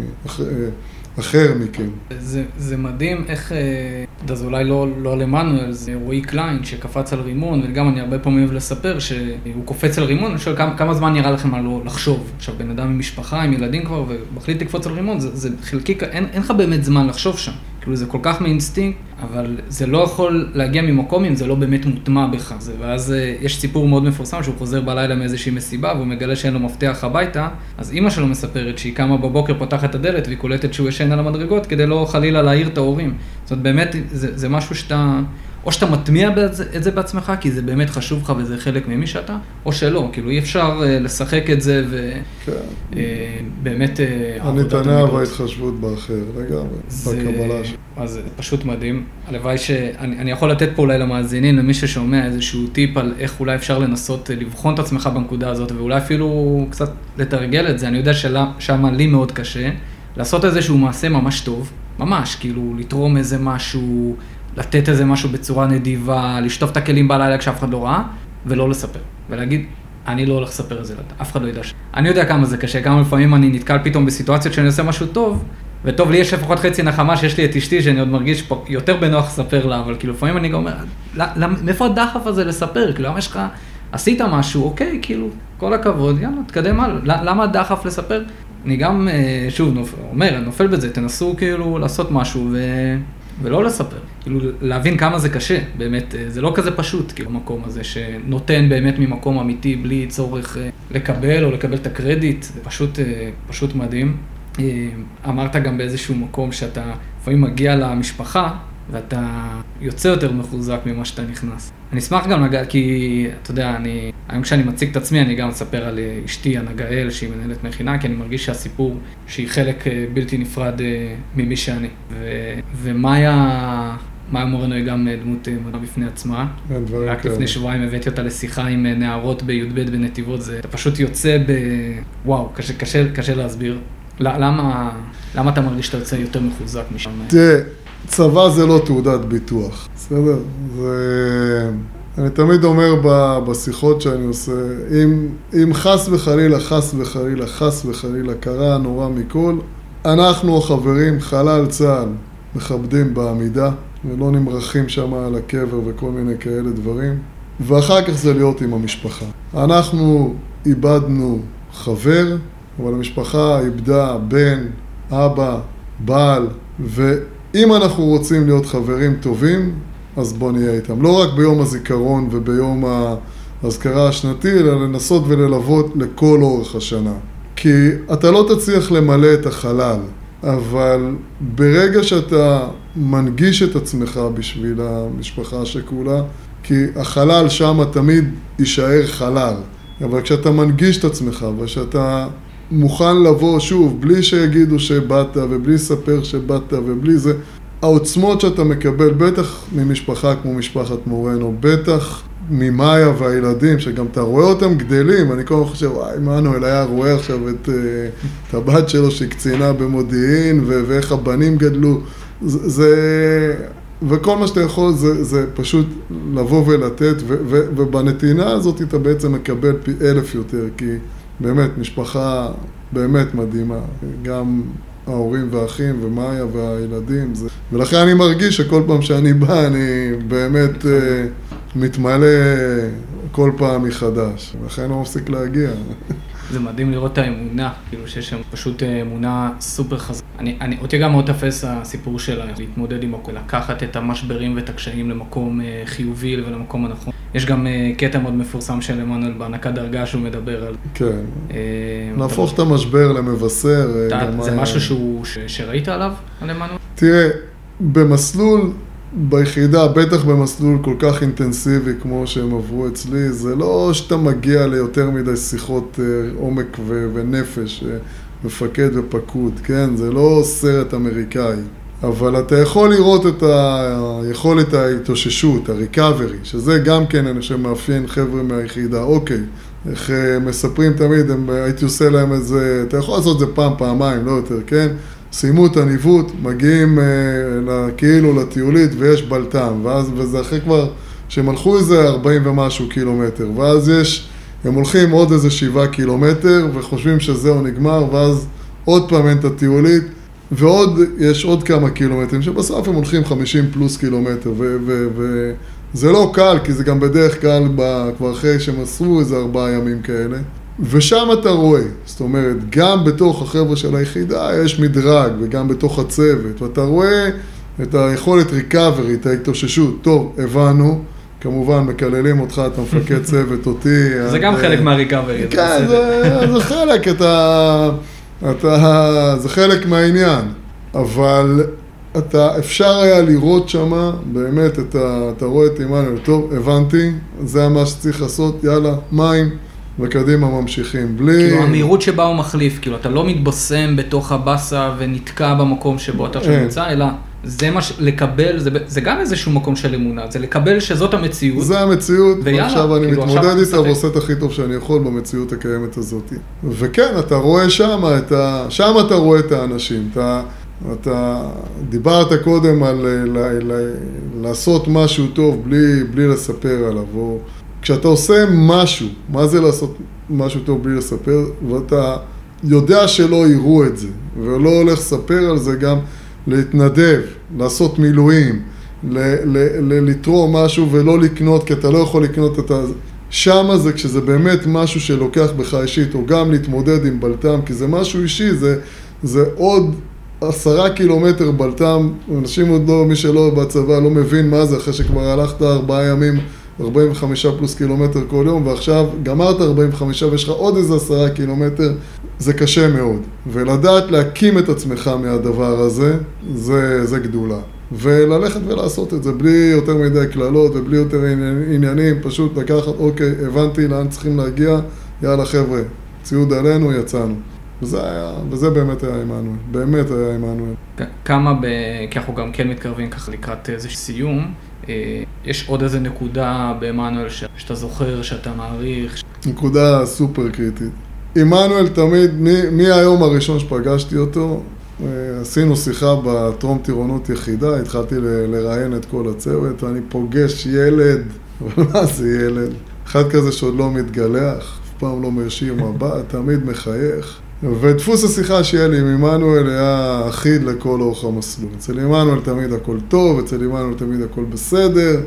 אחר מכם. זה, זה מדהים איך, אה, זה אולי לא, לא על עמנואל, זה רועי קליין שקפץ על רימון, וגם אני הרבה פעמים אוהב לספר שהוא קופץ על רימון, אני שואל כמה, כמה זמן נראה לכם היה לו לחשוב. עכשיו, בן אדם עם משפחה, עם ילדים כבר, ומחליט לקפוץ על רימון, זה, זה חלקיק, אין, אין לך באמת זמן לחשוב שם. כאילו זה כל כך מאינסטינקט, אבל זה לא יכול להגיע ממקום אם זה לא באמת מוטמע בך. זה, ואז אה, יש סיפור מאוד מפורסם שהוא חוזר בלילה מאיזושהי מסיבה והוא מגלה שאין לו מפתח הביתה, אז אימא שלו מספרת שהיא קמה בבוקר, פותחת את הדלת והיא קולטת שהוא ישן על המדרגות כדי לא חלילה להעיר את ההורים. זאת אומרת, באמת, זה, זה משהו שאתה... או שאתה מטמיע את זה בעצמך, כי זה באמת חשוב לך וזה חלק ממי שאתה, או שלא, כאילו אי אפשר אה, לשחק את זה ובאמת... כן. אה, הנתניה וההתחשבות באחר, לגמרי, בקבלה שלך. אז פשוט מדהים. הלוואי ש... אני יכול לתת פה אולי למאזינים, למי ששומע איזשהו טיפ על איך אולי אפשר לנסות אה, לבחון את עצמך בנקודה הזאת, ואולי אפילו קצת לתרגל את זה. אני יודע ששם לי מאוד קשה. לעשות איזשהו מעשה ממש טוב, ממש, כאילו לתרום איזה משהו, לתת איזה משהו בצורה נדיבה, לשטוף את הכלים בלילה כשאף אחד לא ראה, ולא לספר. ולהגיד, אני לא הולך לספר את זה, אף אחד לא ידע ש... אני יודע כמה זה קשה, כמה לפעמים אני נתקל פתאום בסיטואציות שאני עושה משהו טוב, וטוב, לי יש לפחות חצי נחמה שיש לי את אשתי, שאני עוד מרגיש פה יותר בנוח לספר לה, אבל כאילו לפעמים אני גם אומר, מאיפה הדחף הזה לספר? כאילו, למה יש לך, עשית משהו, אוקיי, כאילו, כל הכבוד, יאללה, תקדם הלאה. למה הדחף לספר? אני גם, אה, שוב, נופ... אומר, אני נופל בזה, תנסו כאילו לעשות משהו ו... ולא לספר. כאילו, להבין כמה זה קשה, באמת, אה, זה לא כזה פשוט, כאילו, המקום הזה שנותן באמת ממקום אמיתי, בלי צורך אה, לקבל או לקבל את הקרדיט, זה פשוט, פשוט מדהים. אמרת גם באיזשהו מקום שאתה לפעמים מגיע למשפחה, ואתה יוצא יותר מחוזק ממה שאתה נכנס. אני אשמח גם לגעת, כי אתה יודע, אני, היום כשאני מציג את עצמי, אני גם אספר על אה, אשתי, הנגאל, שהיא מנהלת מכינה, כי אני מרגיש שהסיפור, שהיא חלק אה, בלתי נפרד אה, ממי שאני. ו, ומאיה... מאיה מורנו היא גם דמות מדהימה בפני עצמה. רק לפני שבועיים הבאתי אותה לשיחה עם נערות בי"ב בנתיבות, זה פשוט יוצא ב... וואו, קשה, קשה, קשה להסביר. למה, למה אתה מרגיש שאתה יוצא יותר מחוזק משם? תראה, צבא זה לא תעודת ביטוח, בסדר? זה... אני תמיד אומר בשיחות שאני עושה, אם, אם חס וחלילה, חס וחלילה, חס וחלילה קרה הנורא מכל, אנחנו החברים, חלל צה"ל, מכבדים בעמידה, ולא נמרחים שם על הקבר וכל מיני כאלה דברים, ואחר כך זה להיות עם המשפחה. אנחנו איבדנו חבר, אבל המשפחה איבדה בן, אבא, בעל, ואם אנחנו רוצים להיות חברים טובים, אז בוא נהיה איתם. לא רק ביום הזיכרון וביום האזכרה השנתי, אלא לנסות וללוות לכל אורך השנה. כי אתה לא תצליח למלא את החלל, אבל ברגע שאתה מנגיש את עצמך בשביל המשפחה השכולה, כי החלל שם תמיד יישאר חלל. אבל כשאתה מנגיש את עצמך ושאתה מוכן לבוא שוב, בלי שיגידו שבאת ובלי לספר שבאת ובלי זה, העוצמות שאתה מקבל, בטח ממשפחה כמו משפחת מורנו, בטח ממאיה והילדים, שגם אתה רואה אותם גדלים, אני כל הזמן חושב, וואי, מנואל היה רואה עכשיו את, אה, את הבת שלו שהיא קצינה במודיעין, ו- ואיך הבנים גדלו. זה. וכל מה שאתה יכול זה, זה פשוט לבוא ולתת, ו- ו- ובנתינה הזאת אתה בעצם מקבל פי אלף יותר, כי באמת, משפחה באמת מדהימה. גם ההורים והאחים ומאיה והילדים. זה... ולכן אני מרגיש שכל פעם שאני בא אני באמת uh, מתמלא כל פעם מחדש, ולכן הוא מפסיק להגיע. זה מדהים לראות את האמונה, כאילו שיש שם פשוט אה, אמונה סופר חזקה. אני, אני, אותי גם מאוד תפס הסיפור של להתמודד עם הכל, לקחת את המשברים ואת הקשיים למקום אה, חיובי ולמקום הנכון. יש גם אה, קטע מאוד מפורסם של עמנואל בהענקת דרגה שהוא מדבר על... כן. להפוך את המשבר למבשר. זה משהו שהוא, שראית עליו, על עמנואל? תראה, במסלול ביחידה, בטח במסלול כל כך אינטנסיבי כמו שהם עברו אצלי, זה לא שאתה מגיע ליותר מדי שיחות אה, עומק ונפש, אה, מפקד ופקוד, כן? זה לא סרט אמריקאי. אבל אתה יכול לראות את היכולת ההתאוששות, ה-recovery, שזה גם כן, אני חושב, מאפיין חבר'ה מהיחידה. אוקיי, איך אה, מספרים תמיד, הם, הייתי עושה להם את זה, אתה יכול לעשות את זה פעם, פעמיים, לא יותר, כן? סיימו את הניווט, מגיעים אה, כאילו לטיולית ויש בלטם, ואז, וזה אחרי כבר, שהם הלכו איזה 40 ומשהו קילומטר, ואז יש, הם הולכים עוד איזה 7 קילומטר וחושבים שזהו נגמר, ואז עוד פעם אין את הטיולית, ועוד, יש עוד כמה קילומטרים, שבסוף הם הולכים 50 פלוס קילומטר, וזה לא קל, כי זה גם בדרך כלל כבר אחרי שהם עשו איזה ארבעה ימים כאלה. ושם אתה רואה, זאת אומרת, גם בתוך החבר'ה של היחידה יש מדרג, וגם בתוך הצוות, ואתה רואה את היכולת recovery, את ההתאוששות. טוב, הבנו, כמובן מקללים אותך, אתה מפקד צוות, אותי. זה גם חלק מהריקאברי. כן, זה חלק, אתה, אתה, זה חלק מהעניין, אבל אתה, אפשר היה לראות שמה, באמת, אתה, אתה רואה את עמנואל, טוב, הבנתי, זה מה שצריך לעשות, יאללה, מים. וקדימה ממשיכים, בלי... כאילו המהירות שבה הוא מחליף, כאילו אתה לא מתבשם בתוך הבאסה ונתקע במקום שבו אתה עכשיו נמצא, אלא זה מה ש... לקבל, זה, זה גם איזשהו מקום של אמונה, זה לקבל שזאת המציאות. זה המציאות, ויאללה, ועכשיו אני כאילו מתמודד איתה ועושה את הכי טוב שאני יכול במציאות הקיימת הזאת. וכן, אתה רואה שם, ה... שם אתה רואה את האנשים, אתה... אתה דיברת קודם על ל, ל, ל, לעשות משהו טוב בלי, בלי לספר עליו, או כשאתה עושה משהו, מה זה לעשות משהו טוב בלי לספר, ואתה יודע שלא יראו את זה, ולא הולך לספר על זה גם להתנדב, לעשות מילואים, לתרום משהו ולא לקנות, כי אתה לא יכול לקנות את ה... שמה זה כשזה באמת משהו שלוקח בך אישית, או גם להתמודד עם בלטם, כי זה משהו אישי, זה, זה עוד עשרה קילומטר בלטם, אנשים עוד לא, מי שלא בצבא לא מבין מה זה, אחרי שכבר הלכת ארבעה ימים 45 פלוס קילומטר כל יום, ועכשיו גמרת 45 ויש לך עוד איזה עשרה קילומטר, זה קשה מאוד. ולדעת להקים את עצמך מהדבר הזה, זה, זה גדולה. וללכת ולעשות את זה בלי יותר מדי קללות ובלי יותר עניינים, פשוט לקחת, אוקיי, הבנתי לאן צריכים להגיע, יאללה חבר'ה, ציוד עלינו, יצאנו. וזה היה, וזה באמת היה עמנואל, באמת היה עמנואל. כמה, ב... כי אנחנו גם כן מתקרבים ככה לקראת איזה סיום, אה, יש עוד איזה נקודה בעמנואל שאתה זוכר, שאתה מעריך? נקודה סופר קריטית. עמנואל תמיד, מהיום הראשון שפגשתי אותו, אה, עשינו שיחה בטרום טירונות יחידה, התחלתי לראיין את כל הצוות, ואני פוגש ילד, אבל מה זה ילד? אחד כזה שעוד לא מתגלח, אף פעם לא מרשים מבט, תמיד מחייך. ודפוס השיחה שיהיה לי עם עמנואל היה אחיד לכל אורך המסלול. אצל עמנואל תמיד הכל טוב, אצל עמנואל תמיד הכל בסדר,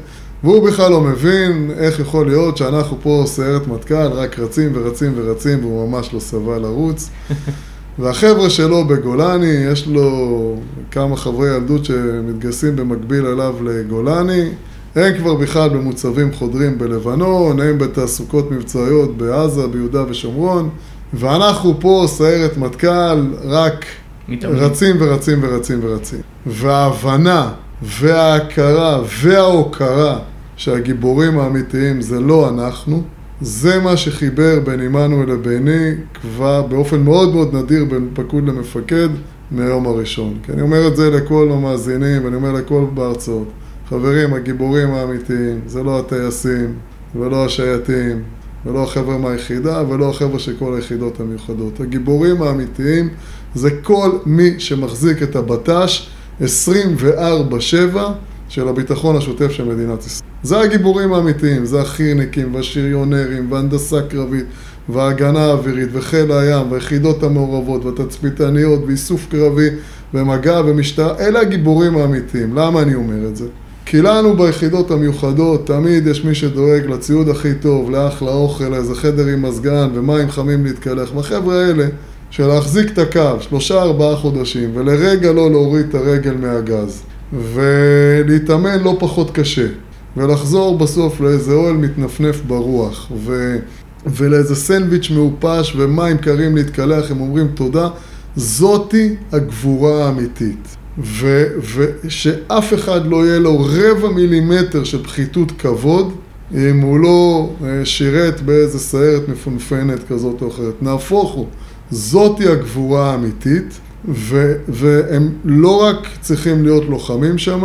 והוא בכלל לא מבין איך יכול להיות שאנחנו פה סיירת מטכ"ל, רק רצים ורצים ורצים, והוא ממש לא שבע לרוץ. והחבר'ה שלו בגולני, יש לו כמה חברי ילדות שמתגייסים במקביל אליו לגולני. הם כבר בכלל במוצבים חודרים בלבנון, הם בתעסוקות מבצעיות בעזה, ביהודה ושומרון. ואנחנו פה, סיירת מטכ"ל, רק מתאמן. רצים ורצים ורצים ורצים. וההבנה וההכרה וההוקרה שהגיבורים האמיתיים זה לא אנחנו, זה מה שחיבר בין עמנואל לביני כבר באופן מאוד מאוד נדיר בין פקוד למפקד מהיום הראשון. כי אני אומר את זה לכל המאזינים, ואני אומר לכל בהרצאות. חברים, הגיבורים האמיתיים זה לא הטייסים ולא השייטים ולא החבר'ה מהיחידה, ולא החבר'ה של כל היחידות המיוחדות. הגיבורים האמיתיים זה כל מי שמחזיק את הבט"ש 24-7 של הביטחון השוטף של מדינת ישראל. זה הגיבורים האמיתיים, זה החירניקים והשריונרים והנדסה קרבית וההגנה האווירית וחיל הים והיחידות המעורבות והתצפיתניות ואיסוף קרבי ומגע ומשטרה, אלה הגיבורים האמיתיים. למה אני אומר את זה? כי לנו ביחידות המיוחדות תמיד יש מי שדואג לציוד הכי טוב, לאחלה אוכל, לאיזה חדר עם מזגן ומים חמים להתקלח. והחבר'ה האלה, של להחזיק את הקו שלושה ארבעה חודשים ולרגע לא להוריד את הרגל מהגז ולהתאמן לא פחות קשה ולחזור בסוף לאיזה אוהל מתנפנף ברוח ו... ולאיזה סנדוויץ' מעופש ומים קרים להתקלח, הם אומרים תודה, זאתי הגבורה האמיתית. ושאף אחד לא יהיה לו רבע מילימטר של פחיתות כבוד אם הוא לא אה, שירת באיזה סיירת מפונפנת כזאת או אחרת. נהפוך הוא, זאתי הגבורה האמיתית, ו- והם לא רק צריכים להיות לוחמים שם,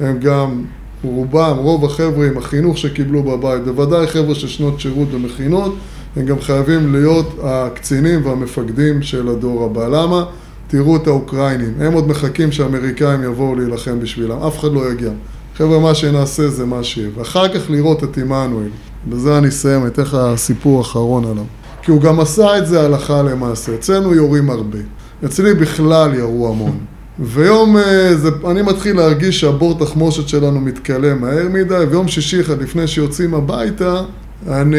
הם גם רובם, רוב החבר'ה עם החינוך שקיבלו בבית, בוודאי חבר'ה של שנות שירות ומכינות, הם גם חייבים להיות הקצינים והמפקדים של הדור הבא. למה? תראו את האוקראינים, הם עוד מחכים שהאמריקאים יבואו להילחם בשבילם, אף אחד לא יגיע. חבר'ה, מה שנעשה זה מה שיהיה. ואחר כך לראות את עמנואל, בזה אני אסיים, אתן לך סיפור אחרון עליו. כי הוא גם עשה את זה הלכה למעשה. אצלנו יורים הרבה. אצלי בכלל ירו המון. ויום, אה, זה, אני מתחיל להרגיש שהבור תחמושת שלנו מתכלה מהר מדי, ויום שישי אחד לפני שיוצאים הביתה, אני,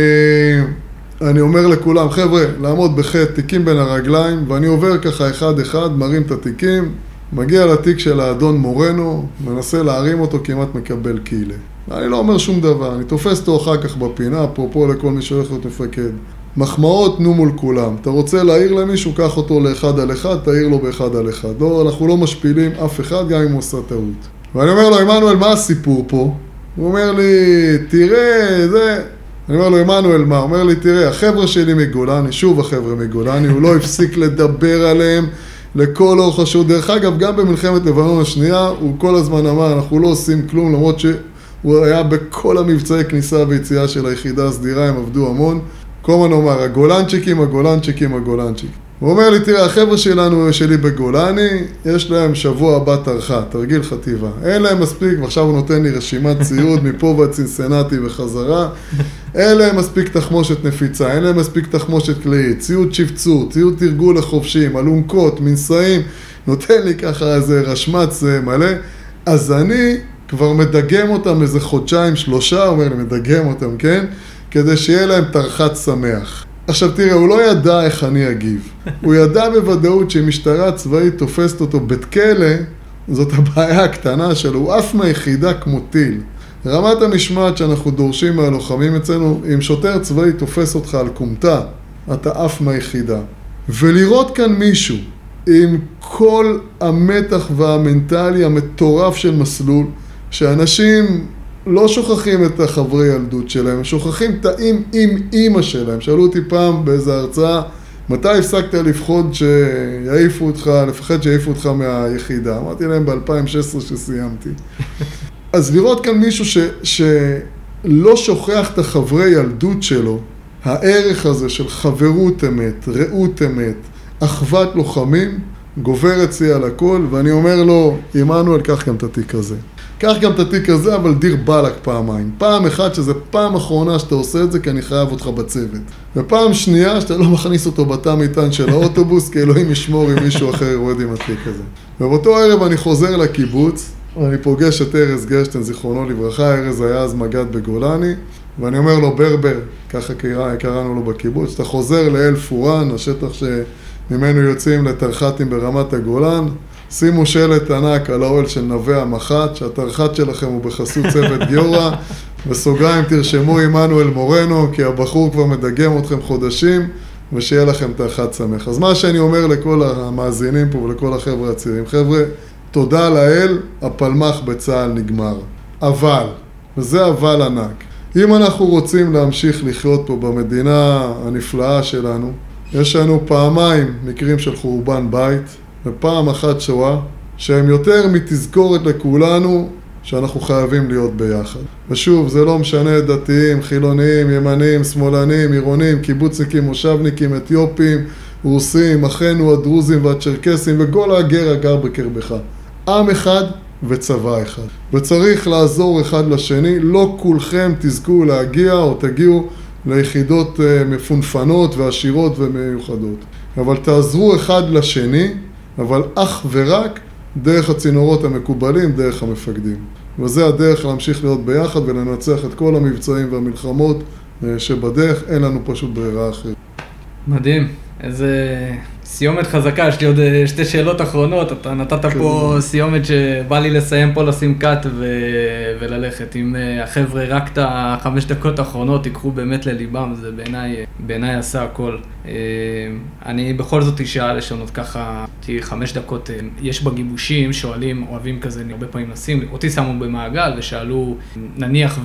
אני אומר לכולם, חבר'ה, לעמוד בחטא, תיקים בין הרגליים, ואני עובר ככה אחד-אחד, מרים את התיקים, מגיע לתיק של האדון מורנו, מנסה להרים אותו, כמעט מקבל קילה. אני לא אומר שום דבר, אני תופס אותו אחר כך בפינה, אפרופו לכל מי שהולך להיות מפקד. מחמאות תנו מול כולם. אתה רוצה להעיר למישהו, קח אותו לאחד על אחד, תעיר לו באחד על אחד. לא, אנחנו לא משפילים אף אחד, גם אם הוא עושה טעות. ואני אומר לו, עמנואל, מה הסיפור פה? הוא אומר לי, תראה, זה... אני אומר לו, עמנואל, מה? הוא אומר לי, תראה, החבר'ה שלי מגולני, שוב החבר'ה מגולני, הוא לא הפסיק לדבר עליהם לכל אורך השירות. דרך אגב, גם במלחמת לבנון השנייה, הוא כל הזמן אמר, אנחנו לא עושים כלום, למרות שהוא היה בכל המבצעי כניסה ויציאה של היחידה הסדירה, הם עבדו המון. כל הזמן אומר, הגולנצ'יקים, הגולנצ'יקים, הגולנצ'יקים. הוא אומר לי, תראה, החבר'ה שלנו, שלי בגולני, יש להם שבוע הבא תרחה, תרגיל חטיבה. אין להם מספיק, ועכשיו הוא נותן לי רשימת ציוד מפה ועד צינסנטי וחזרה. אין להם מספיק תחמושת נפיצה, אין להם מספיק תחמושת כלאית, ציוד שפצור, ציוד תרגול לחובשים, אלונקות, מנשאים, נותן לי ככה איזה רשמץ מלא. אז אני כבר מדגם אותם איזה חודשיים, שלושה, הוא אומר לי, מדגם אותם, כן? כדי שיהיה להם תרחת שמח. עכשיו תראה, הוא לא ידע איך אני אגיב. הוא ידע בוודאות שאם משטרה צבאית תופסת אותו בית כלא, זאת הבעיה הקטנה שלו, הוא עף מהיחידה כמו טיל. רמת המשמעת שאנחנו דורשים מהלוחמים אצלנו, אם שוטר צבאי תופס אותך על כומתה, אתה עף מהיחידה. ולראות כאן מישהו עם כל המתח והמנטלי המטורף של מסלול, שאנשים לא שוכחים את החברי ילדות שלהם, שוכחים את האם עם אימא שלהם. שאלו אותי פעם באיזו הרצאה, מתי הפסקת לפחוד שיעיפו אותך, לפחד שיעיפו אותך מהיחידה? אמרתי להם ב-2016 שסיימתי. אז לראות כאן מישהו ש, שלא שוכח את החברי ילדות שלו, הערך הזה של חברות אמת, רעות אמת, אחוות לוחמים, גובר אצלי על הכל, ואני אומר לו, עמנואל, קח גם את התיק הזה. קח גם את התיק הזה, אבל דיר באלק פעמיים. פעם אחת שזה פעם אחרונה שאתה עושה את זה, כי אני חייב אותך בצוות. ופעם שנייה, שאתה לא מכניס אותו בתא מטען של האוטובוס, כי אלוהים ישמור אם מישהו אחר יורד עם התיק הזה. ובאותו ערב אני חוזר לקיבוץ, אני פוגש את ארז גרשטיין, זיכרונו לברכה, ארז היה אז מג"ד בגולני, ואני אומר לו, ברבר, ככה קראנו לו בקיבוץ, אתה חוזר לאל פורן, השטח שממנו יוצאים לתרח"טים ברמת הגולן, שימו שלט ענק על האוהל של נווה המח"ט, שהתרח"ט שלכם הוא בחסות צוות גיורא, בסוגריים תרשמו עמנואל מורנו, כי הבחור כבר מדגם אתכם חודשים, ושיהיה לכם תרח"ט שמח. אז מה שאני אומר לכל המאזינים פה ולכל החבר'ה הצעירים, חבר'ה, תודה לאל, הפלמ"ח בצה"ל נגמר. אבל, וזה אבל ענק, אם אנחנו רוצים להמשיך לחיות פה במדינה הנפלאה שלנו, יש לנו פעמיים מקרים של חורבן בית, ופעם אחת שואה, שהם יותר מתזכורת לכולנו שאנחנו חייבים להיות ביחד. ושוב, זה לא משנה דתיים, חילוניים, ימניים, שמאלנים, עירונים, קיבוצניקים, מושבניקים, אתיופים, רוסים, אחינו הדרוזים והצ'רקסים וכל הגר הגר בקרבך. עם אחד וצבא אחד. וצריך לעזור אחד לשני, לא כולכם תזכו להגיע או תגיעו ליחידות אה, מפונפנות ועשירות ומיוחדות. אבל תעזרו אחד לשני אבל אך ורק דרך הצינורות המקובלים, דרך המפקדים. וזה הדרך להמשיך להיות ביחד ולנצח את כל המבצעים והמלחמות אה, שבדרך, אין לנו פשוט ברירה אחרת. מדהים, איזה סיומת חזקה, יש לי עוד אה, שתי שאלות אחרונות, אתה נתת כן. פה סיומת שבא לי לסיים פה, לשים קאט ו... וללכת. אם אה, החבר'ה רק את החמש דקות האחרונות ייקחו באמת לליבם, זה בעיניי, בעיניי עשה הכל. אה, אני בכל זאת אשאל, יש לנו עוד ככה, תהיי חמש דקות, יש בגיבושים, שואלים, אוהבים כזה, הרבה פעמים לשים, אותי שמו במעגל ושאלו, נניח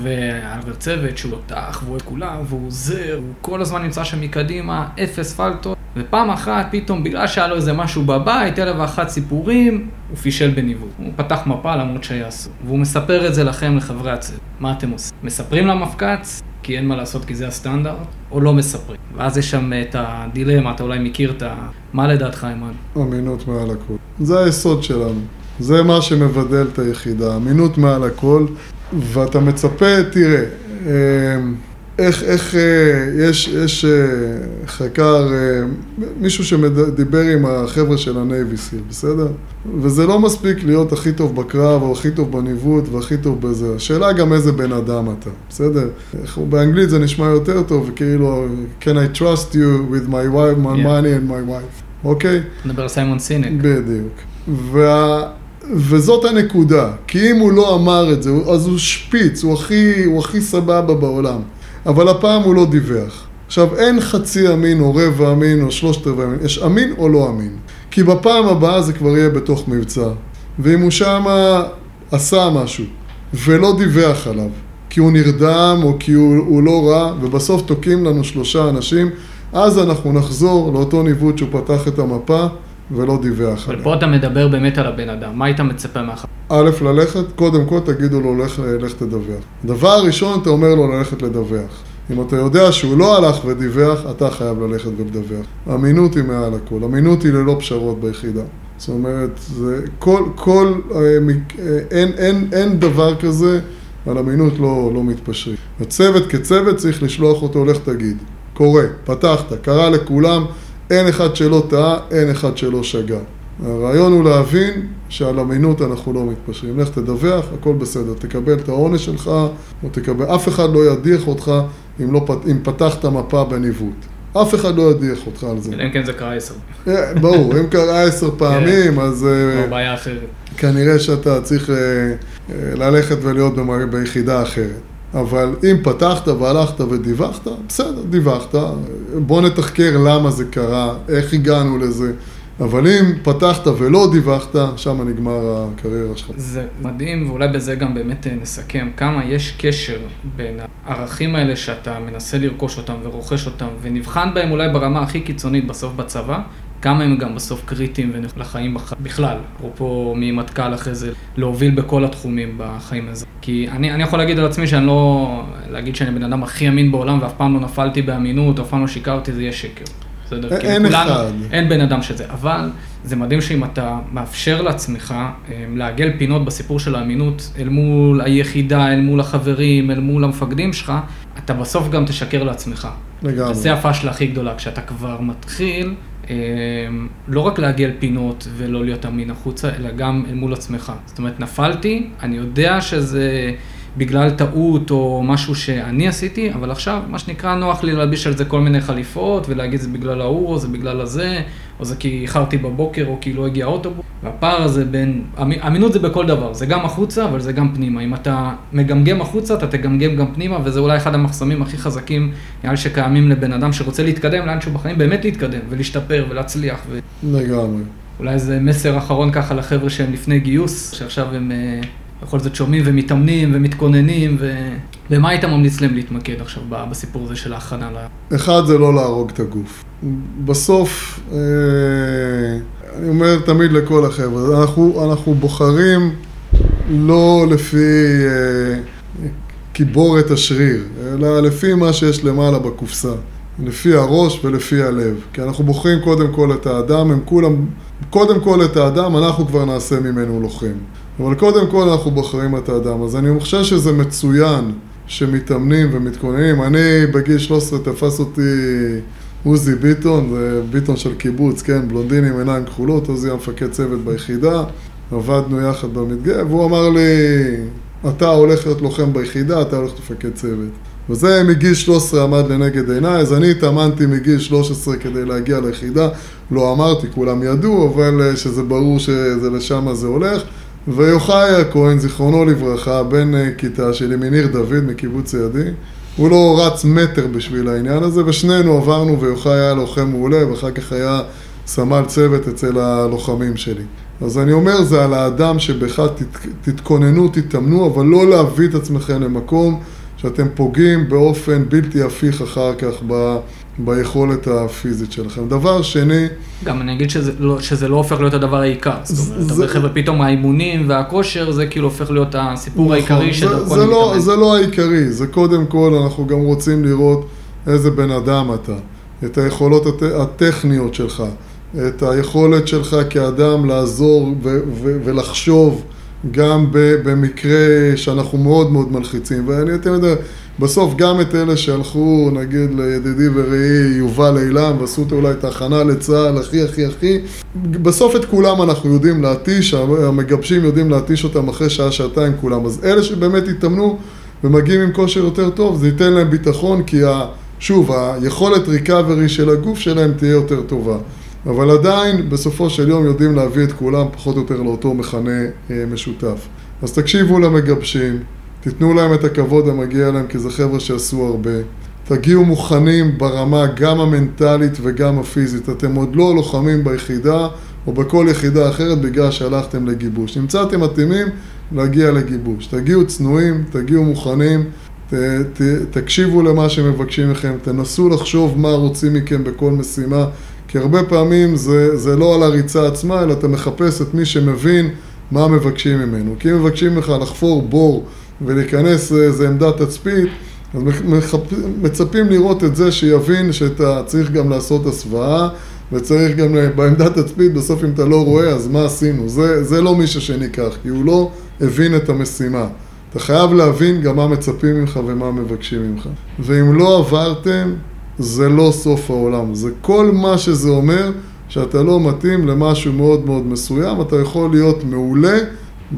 צוות שהוא תותח והוא כולם, והוא עוזר, הוא כל הזמן נמצא שם מקדימה, אפס פלטות. ופעם אחת פתאום בגלל שהיה לו איזה משהו בבית, אלף ואחת סיפורים, הוא פישל בניווט. הוא פתח מפה למרות שהיה אסור. והוא מספר את זה לכם, לחברי הצוות. מה אתם עושים? מספרים למפקץ, כי אין מה לעשות כי זה הסטנדרט, או לא מספרים. ואז יש שם את הדילמה, אתה אולי מכיר את ה... מה לדעתך, אימן? אמינות מעל הכל. זה היסוד שלנו. זה מה שמבדל את היחידה. אמינות מעל הכל, ואתה מצפה, תראה, אמ, איך, איך, אה, יש, יש אה, חקר, אה, מישהו שדיבר עם החבר'ה של הנייבי סיל, בסדר? וזה לא מספיק להיות הכי טוב בקרב, או הכי טוב בניווט, והכי טוב בזה. השאלה גם איזה בן אדם אתה, בסדר? באנגלית זה נשמע יותר טוב, כאילו, can I trust you with my wife, my yeah. money and my wife, אוקיי? Okay? נדבר על סיימון סינק. בדיוק. וה... וזאת הנקודה, כי אם הוא לא אמר את זה, אז הוא שפיץ, הוא הכי, הוא הכי סבבה בעולם. אבל הפעם הוא לא דיווח. עכשיו, אין חצי אמין או רבע אמין או שלושת רבע אמין, יש אמין או לא אמין. כי בפעם הבאה זה כבר יהיה בתוך מבצע. ואם הוא שמה עשה משהו ולא דיווח עליו, כי הוא נרדם או כי הוא, הוא לא רע, ובסוף תוקעים לנו שלושה אנשים, אז אנחנו נחזור לאותו ניווט שהוא פתח את המפה ולא דיווח עליה. אבל פה אתה מדבר באמת על הבן אדם, מה היית מצפה מאחר? א', ללכת, קודם כל תגידו לו, לך, לך תדווח. דבר ראשון, אתה אומר לו ללכת לדווח. אם אתה יודע שהוא לא הלך ודיווח, אתה חייב ללכת ולדווח. אמינות היא מעל הכל, אמינות היא ללא פשרות ביחידה. זאת אומרת, זה כל, כל, אה, אה, אין, אין, אין דבר כזה, על אמינות לא, לא מתפשרים. הצוות כצוות צריך לשלוח אותו, לך תגיד. קורה, פתחת, קרא לכולם, אין אחד שלא טעה, אין אחד שלא שגה. הרעיון הוא להבין שעל אמינות אנחנו לא מתפשרים. לך תדווח, הכל בסדר. תקבל את העונש שלך, או תקבל... אף אחד לא ידיח אותך אם, לא, אם פתחת מפה בניווט. אף אחד לא ידיח אותך על זה. אם כן זה קרה עשר. אה, ברור, אם קרה עשר פעמים, אז... או אה, בעיה אחרת. כנראה שאתה צריך אה, ללכת ולהיות ביחידה אחרת. אבל אם פתחת והלכת ודיווחת, בסדר, דיווחת. בוא נתחקר למה זה קרה, איך הגענו לזה. אבל אם פתחת ולא דיווחת, שם נגמר הקריירה שלך. זה מדהים, ואולי בזה גם באמת אה, נסכם, כמה יש קשר בין הערכים האלה שאתה מנסה לרכוש אותם ורוכש אותם, ונבחן בהם אולי ברמה הכי קיצונית בסוף בצבא, כמה הם גם בסוף קריטיים לחיים בח... בכלל, אפרופו ממטכ"ל אחרי זה, להוביל בכל התחומים בחיים הזה. כי אני, אני יכול להגיד על עצמי שאני לא, להגיד שאני הבן אדם הכי אמין בעולם ואף פעם לא נפלתי באמינות, אף פעם לא שיקרתי, זה יהיה שקר. בסדר? אין כולנו, אחד. אין בן אדם שזה. אבל זה מדהים שאם אתה מאפשר לעצמך אמ, לעגל פינות בסיפור של האמינות אל מול היחידה, אל מול החברים, אל מול המפקדים שלך, אתה בסוף גם תשקר לעצמך. לגמרי. וזה הפאשלה הכי גדולה, כשאתה כבר מתחיל לא רק לעגל פינות ולא להיות אמין החוצה, אלא גם אל מול עצמך. זאת אומרת, נפלתי, אני יודע שזה... בגלל טעות או משהו שאני עשיתי, אבל עכשיו, מה שנקרא, נוח לי להלביש על זה כל מיני חליפות ולהגיד זה בגלל ההוא, זה בגלל הזה, או זה כי איחרתי בבוקר, או כי לא הגיע האוטובוס. והפער הזה בין, אמינות זה בכל דבר, זה גם החוצה, אבל זה גם פנימה. אם אתה מגמגם החוצה, אתה תגמגם גם פנימה, וזה אולי אחד המחסמים הכי חזקים, נראה לי שקיימים לבן אדם שרוצה להתקדם לאנשהו בחיים, באמת להתקדם, ולהשתפר, ולהצליח. ו... לגמרי. אולי זה מסר אחרון ככה לחבר'ה שהם לפני גיוס, שעכשיו הם... בכל זאת שומעים ומתאמנים ומתכוננים, ו... ומה היית ממליץ להם להתמקד עכשיו בסיפור הזה של ההכנה. אחד זה לא להרוג את הגוף. בסוף, אה, אני אומר תמיד לכל החבר'ה, אנחנו, אנחנו בוחרים לא לפי אה, קיבורת השריר, אלא לפי מה שיש למעלה בקופסה. לפי הראש ולפי הלב. כי אנחנו בוחרים קודם כל את האדם, הם כולם, קודם כל את האדם, אנחנו כבר נעשה ממנו לוחם. אבל קודם כל אנחנו בוחרים את האדם. אז אני חושב שזה מצוין שמתאמנים ומתכוננים. אני בגיל 13 תפס אותי עוזי ביטון, זה ביטון של קיבוץ, כן, בלונדין עם עיניים כחולות, עוזי היה מפקד צוות ביחידה, עבדנו יחד במדגה, והוא אמר לי, אתה הולך להיות לוחם ביחידה, אתה הולך להיות מפקד צוות. וזה מגיל 13 עמד לנגד עיניי, אז אני התאמנתי מגיל 13 כדי להגיע ליחידה. לא אמרתי, כולם ידעו, אבל אה, שזה ברור שזה לשם זה הולך. ויוחאי הכהן, זיכרונו לברכה, בן אה, כיתה שלי מניר דוד, מקיבוץ ציידי, הוא לא רץ מטר בשביל העניין הזה, ושנינו עברנו, ויוחאי היה לוחם מעולה, ואחר כך היה סמל צוות אצל הלוחמים שלי. אז אני אומר, זה על האדם שבכלל תת, תתכוננו, תתאמנו, אבל לא להביא את עצמכם למקום שאתם פוגעים באופן בלתי הפיך אחר כך ב, ביכולת הפיזית שלכם. דבר שני... גם אני אגיד שזה לא, שזה לא הופך להיות הדבר העיקר. זאת אומרת, זה... חבר'ה, פתאום האימונים והכושר, זה כאילו הופך להיות הסיפור נכון, העיקרי שדרכו אני לא, זה לא העיקרי, זה קודם כל, אנחנו גם רוצים לראות איזה בן אדם אתה, את היכולות הט, הטכניות שלך. את היכולת שלך כאדם לעזור ו- ו- ולחשוב גם במקרה שאנחנו מאוד מאוד מלחיצים. ואני אתן את זה, בסוף גם את אלה שהלכו, נגיד, לידידי ורעי יובל אילם, ועשו אולי את ההכנה לצה"ל הכי הכי הכי, בסוף את כולם אנחנו יודעים להתיש, המגבשים יודעים להתיש אותם אחרי שעה-שעתיים כולם. אז אלה שבאמת התאמנו ומגיעים עם כושר יותר טוב, זה ייתן להם ביטחון, כי ה... שוב, היכולת ריקאברי של הגוף שלהם תהיה יותר טובה. אבל עדיין, בסופו של יום יודעים להביא את כולם פחות או יותר לאותו מכנה אה, משותף. אז תקשיבו למגבשים, תיתנו להם את הכבוד המגיע להם, כי זה חבר'ה שעשו הרבה. תגיעו מוכנים ברמה גם המנטלית וגם הפיזית. אתם עוד לא לוחמים ביחידה או בכל יחידה אחרת בגלל שהלכתם לגיבוש. נמצאתם מתאימים להגיע לגיבוש. תגיעו צנועים, תגיעו מוכנים, ת, ת, תקשיבו למה שמבקשים מכם, תנסו לחשוב מה רוצים מכם בכל משימה. כי הרבה פעמים זה, זה לא על הריצה עצמה, אלא אתה מחפש את מי שמבין מה מבקשים ממנו. כי אם מבקשים ממך לחפור בור ולהיכנס לאיזה עמדת תצפית, אז. מצפים לראות את זה שיבין שאתה צריך גם לעשות הסוואה וצריך גם בעמדת תצפית, בסוף אם אתה לא רואה, אז מה עשינו? זה, זה לא מישהו שניקח, כי הוא לא הבין את המשימה. אתה חייב להבין גם מה מצפים ממך ומה מבקשים ממך. ואם לא עברתם, זה לא סוף העולם. זה כל מה שזה אומר, שאתה לא מתאים למשהו מאוד מאוד מסוים, אתה יכול להיות מעולה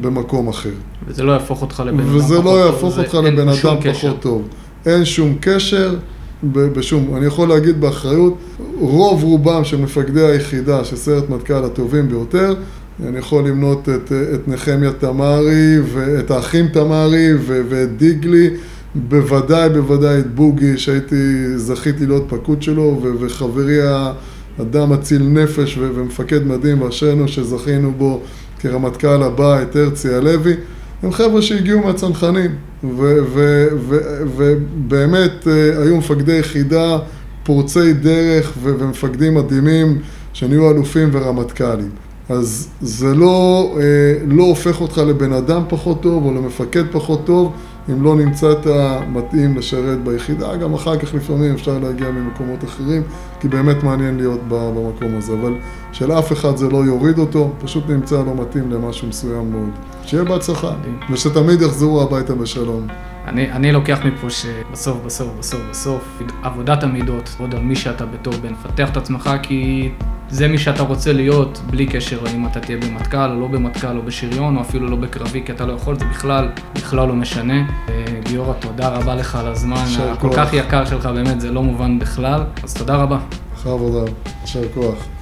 במקום אחר. וזה לא יהפוך אותך לבן אדם פחות טוב. וזה לא יהפוך אותך לבן אדם פחות טוב. אין שום קשר. בשום, אני יכול להגיד באחריות, רוב רובם של מפקדי היחידה של סיירת מטכ"ל הטובים ביותר, אני יכול למנות את, את נחמיה תמרי ואת האחים תמרי ואת דיגלי בוודאי, בוודאי את בוגי, שהייתי, זכיתי להיות פקוד שלו, ו- וחברי האדם אציל נפש ו- ומפקד מדהים, ואשרנו שזכינו בו כרמטכ"ל הבא, את הרצי הלוי, הם חבר'ה שהגיעו מהצנחנים, ובאמת אה, היו מפקדי יחידה פורצי דרך ומפקדים מדהימים, שנהיו אלופים ורמטכ"לים. אז זה לא, אה, לא הופך אותך לבן אדם פחות טוב או למפקד פחות טוב, אם לא נמצא את המתאים לשרת ביחידה, גם אחר כך לפעמים אפשר להגיע ממקומות אחרים, כי באמת מעניין להיות במקום הזה, אבל שלאף אחד זה לא יוריד אותו, פשוט נמצא לא מתאים למשהו מסוים מאוד. שיהיה בהצלחה, ושתמיד יחזרו הביתה בשלום. אני, אני לוקח מפה שבסוף, בסוף, בסוף, בסוף, עבודת המידות, עוד על מי שאתה בתור בן, פתח את עצמך כי זה מי שאתה רוצה להיות, בלי קשר אם אתה תהיה במטכ"ל או לא במטכ"ל או בשריון או אפילו לא בקרבי, כי אתה לא יכול, זה בכלל, בכלל לא משנה. גיורא, תודה רבה לך על הזמן הכל כך יקר שלך, באמת, זה לא מובן בכלל, אז תודה רבה. אחר עבודה, יישר כוח.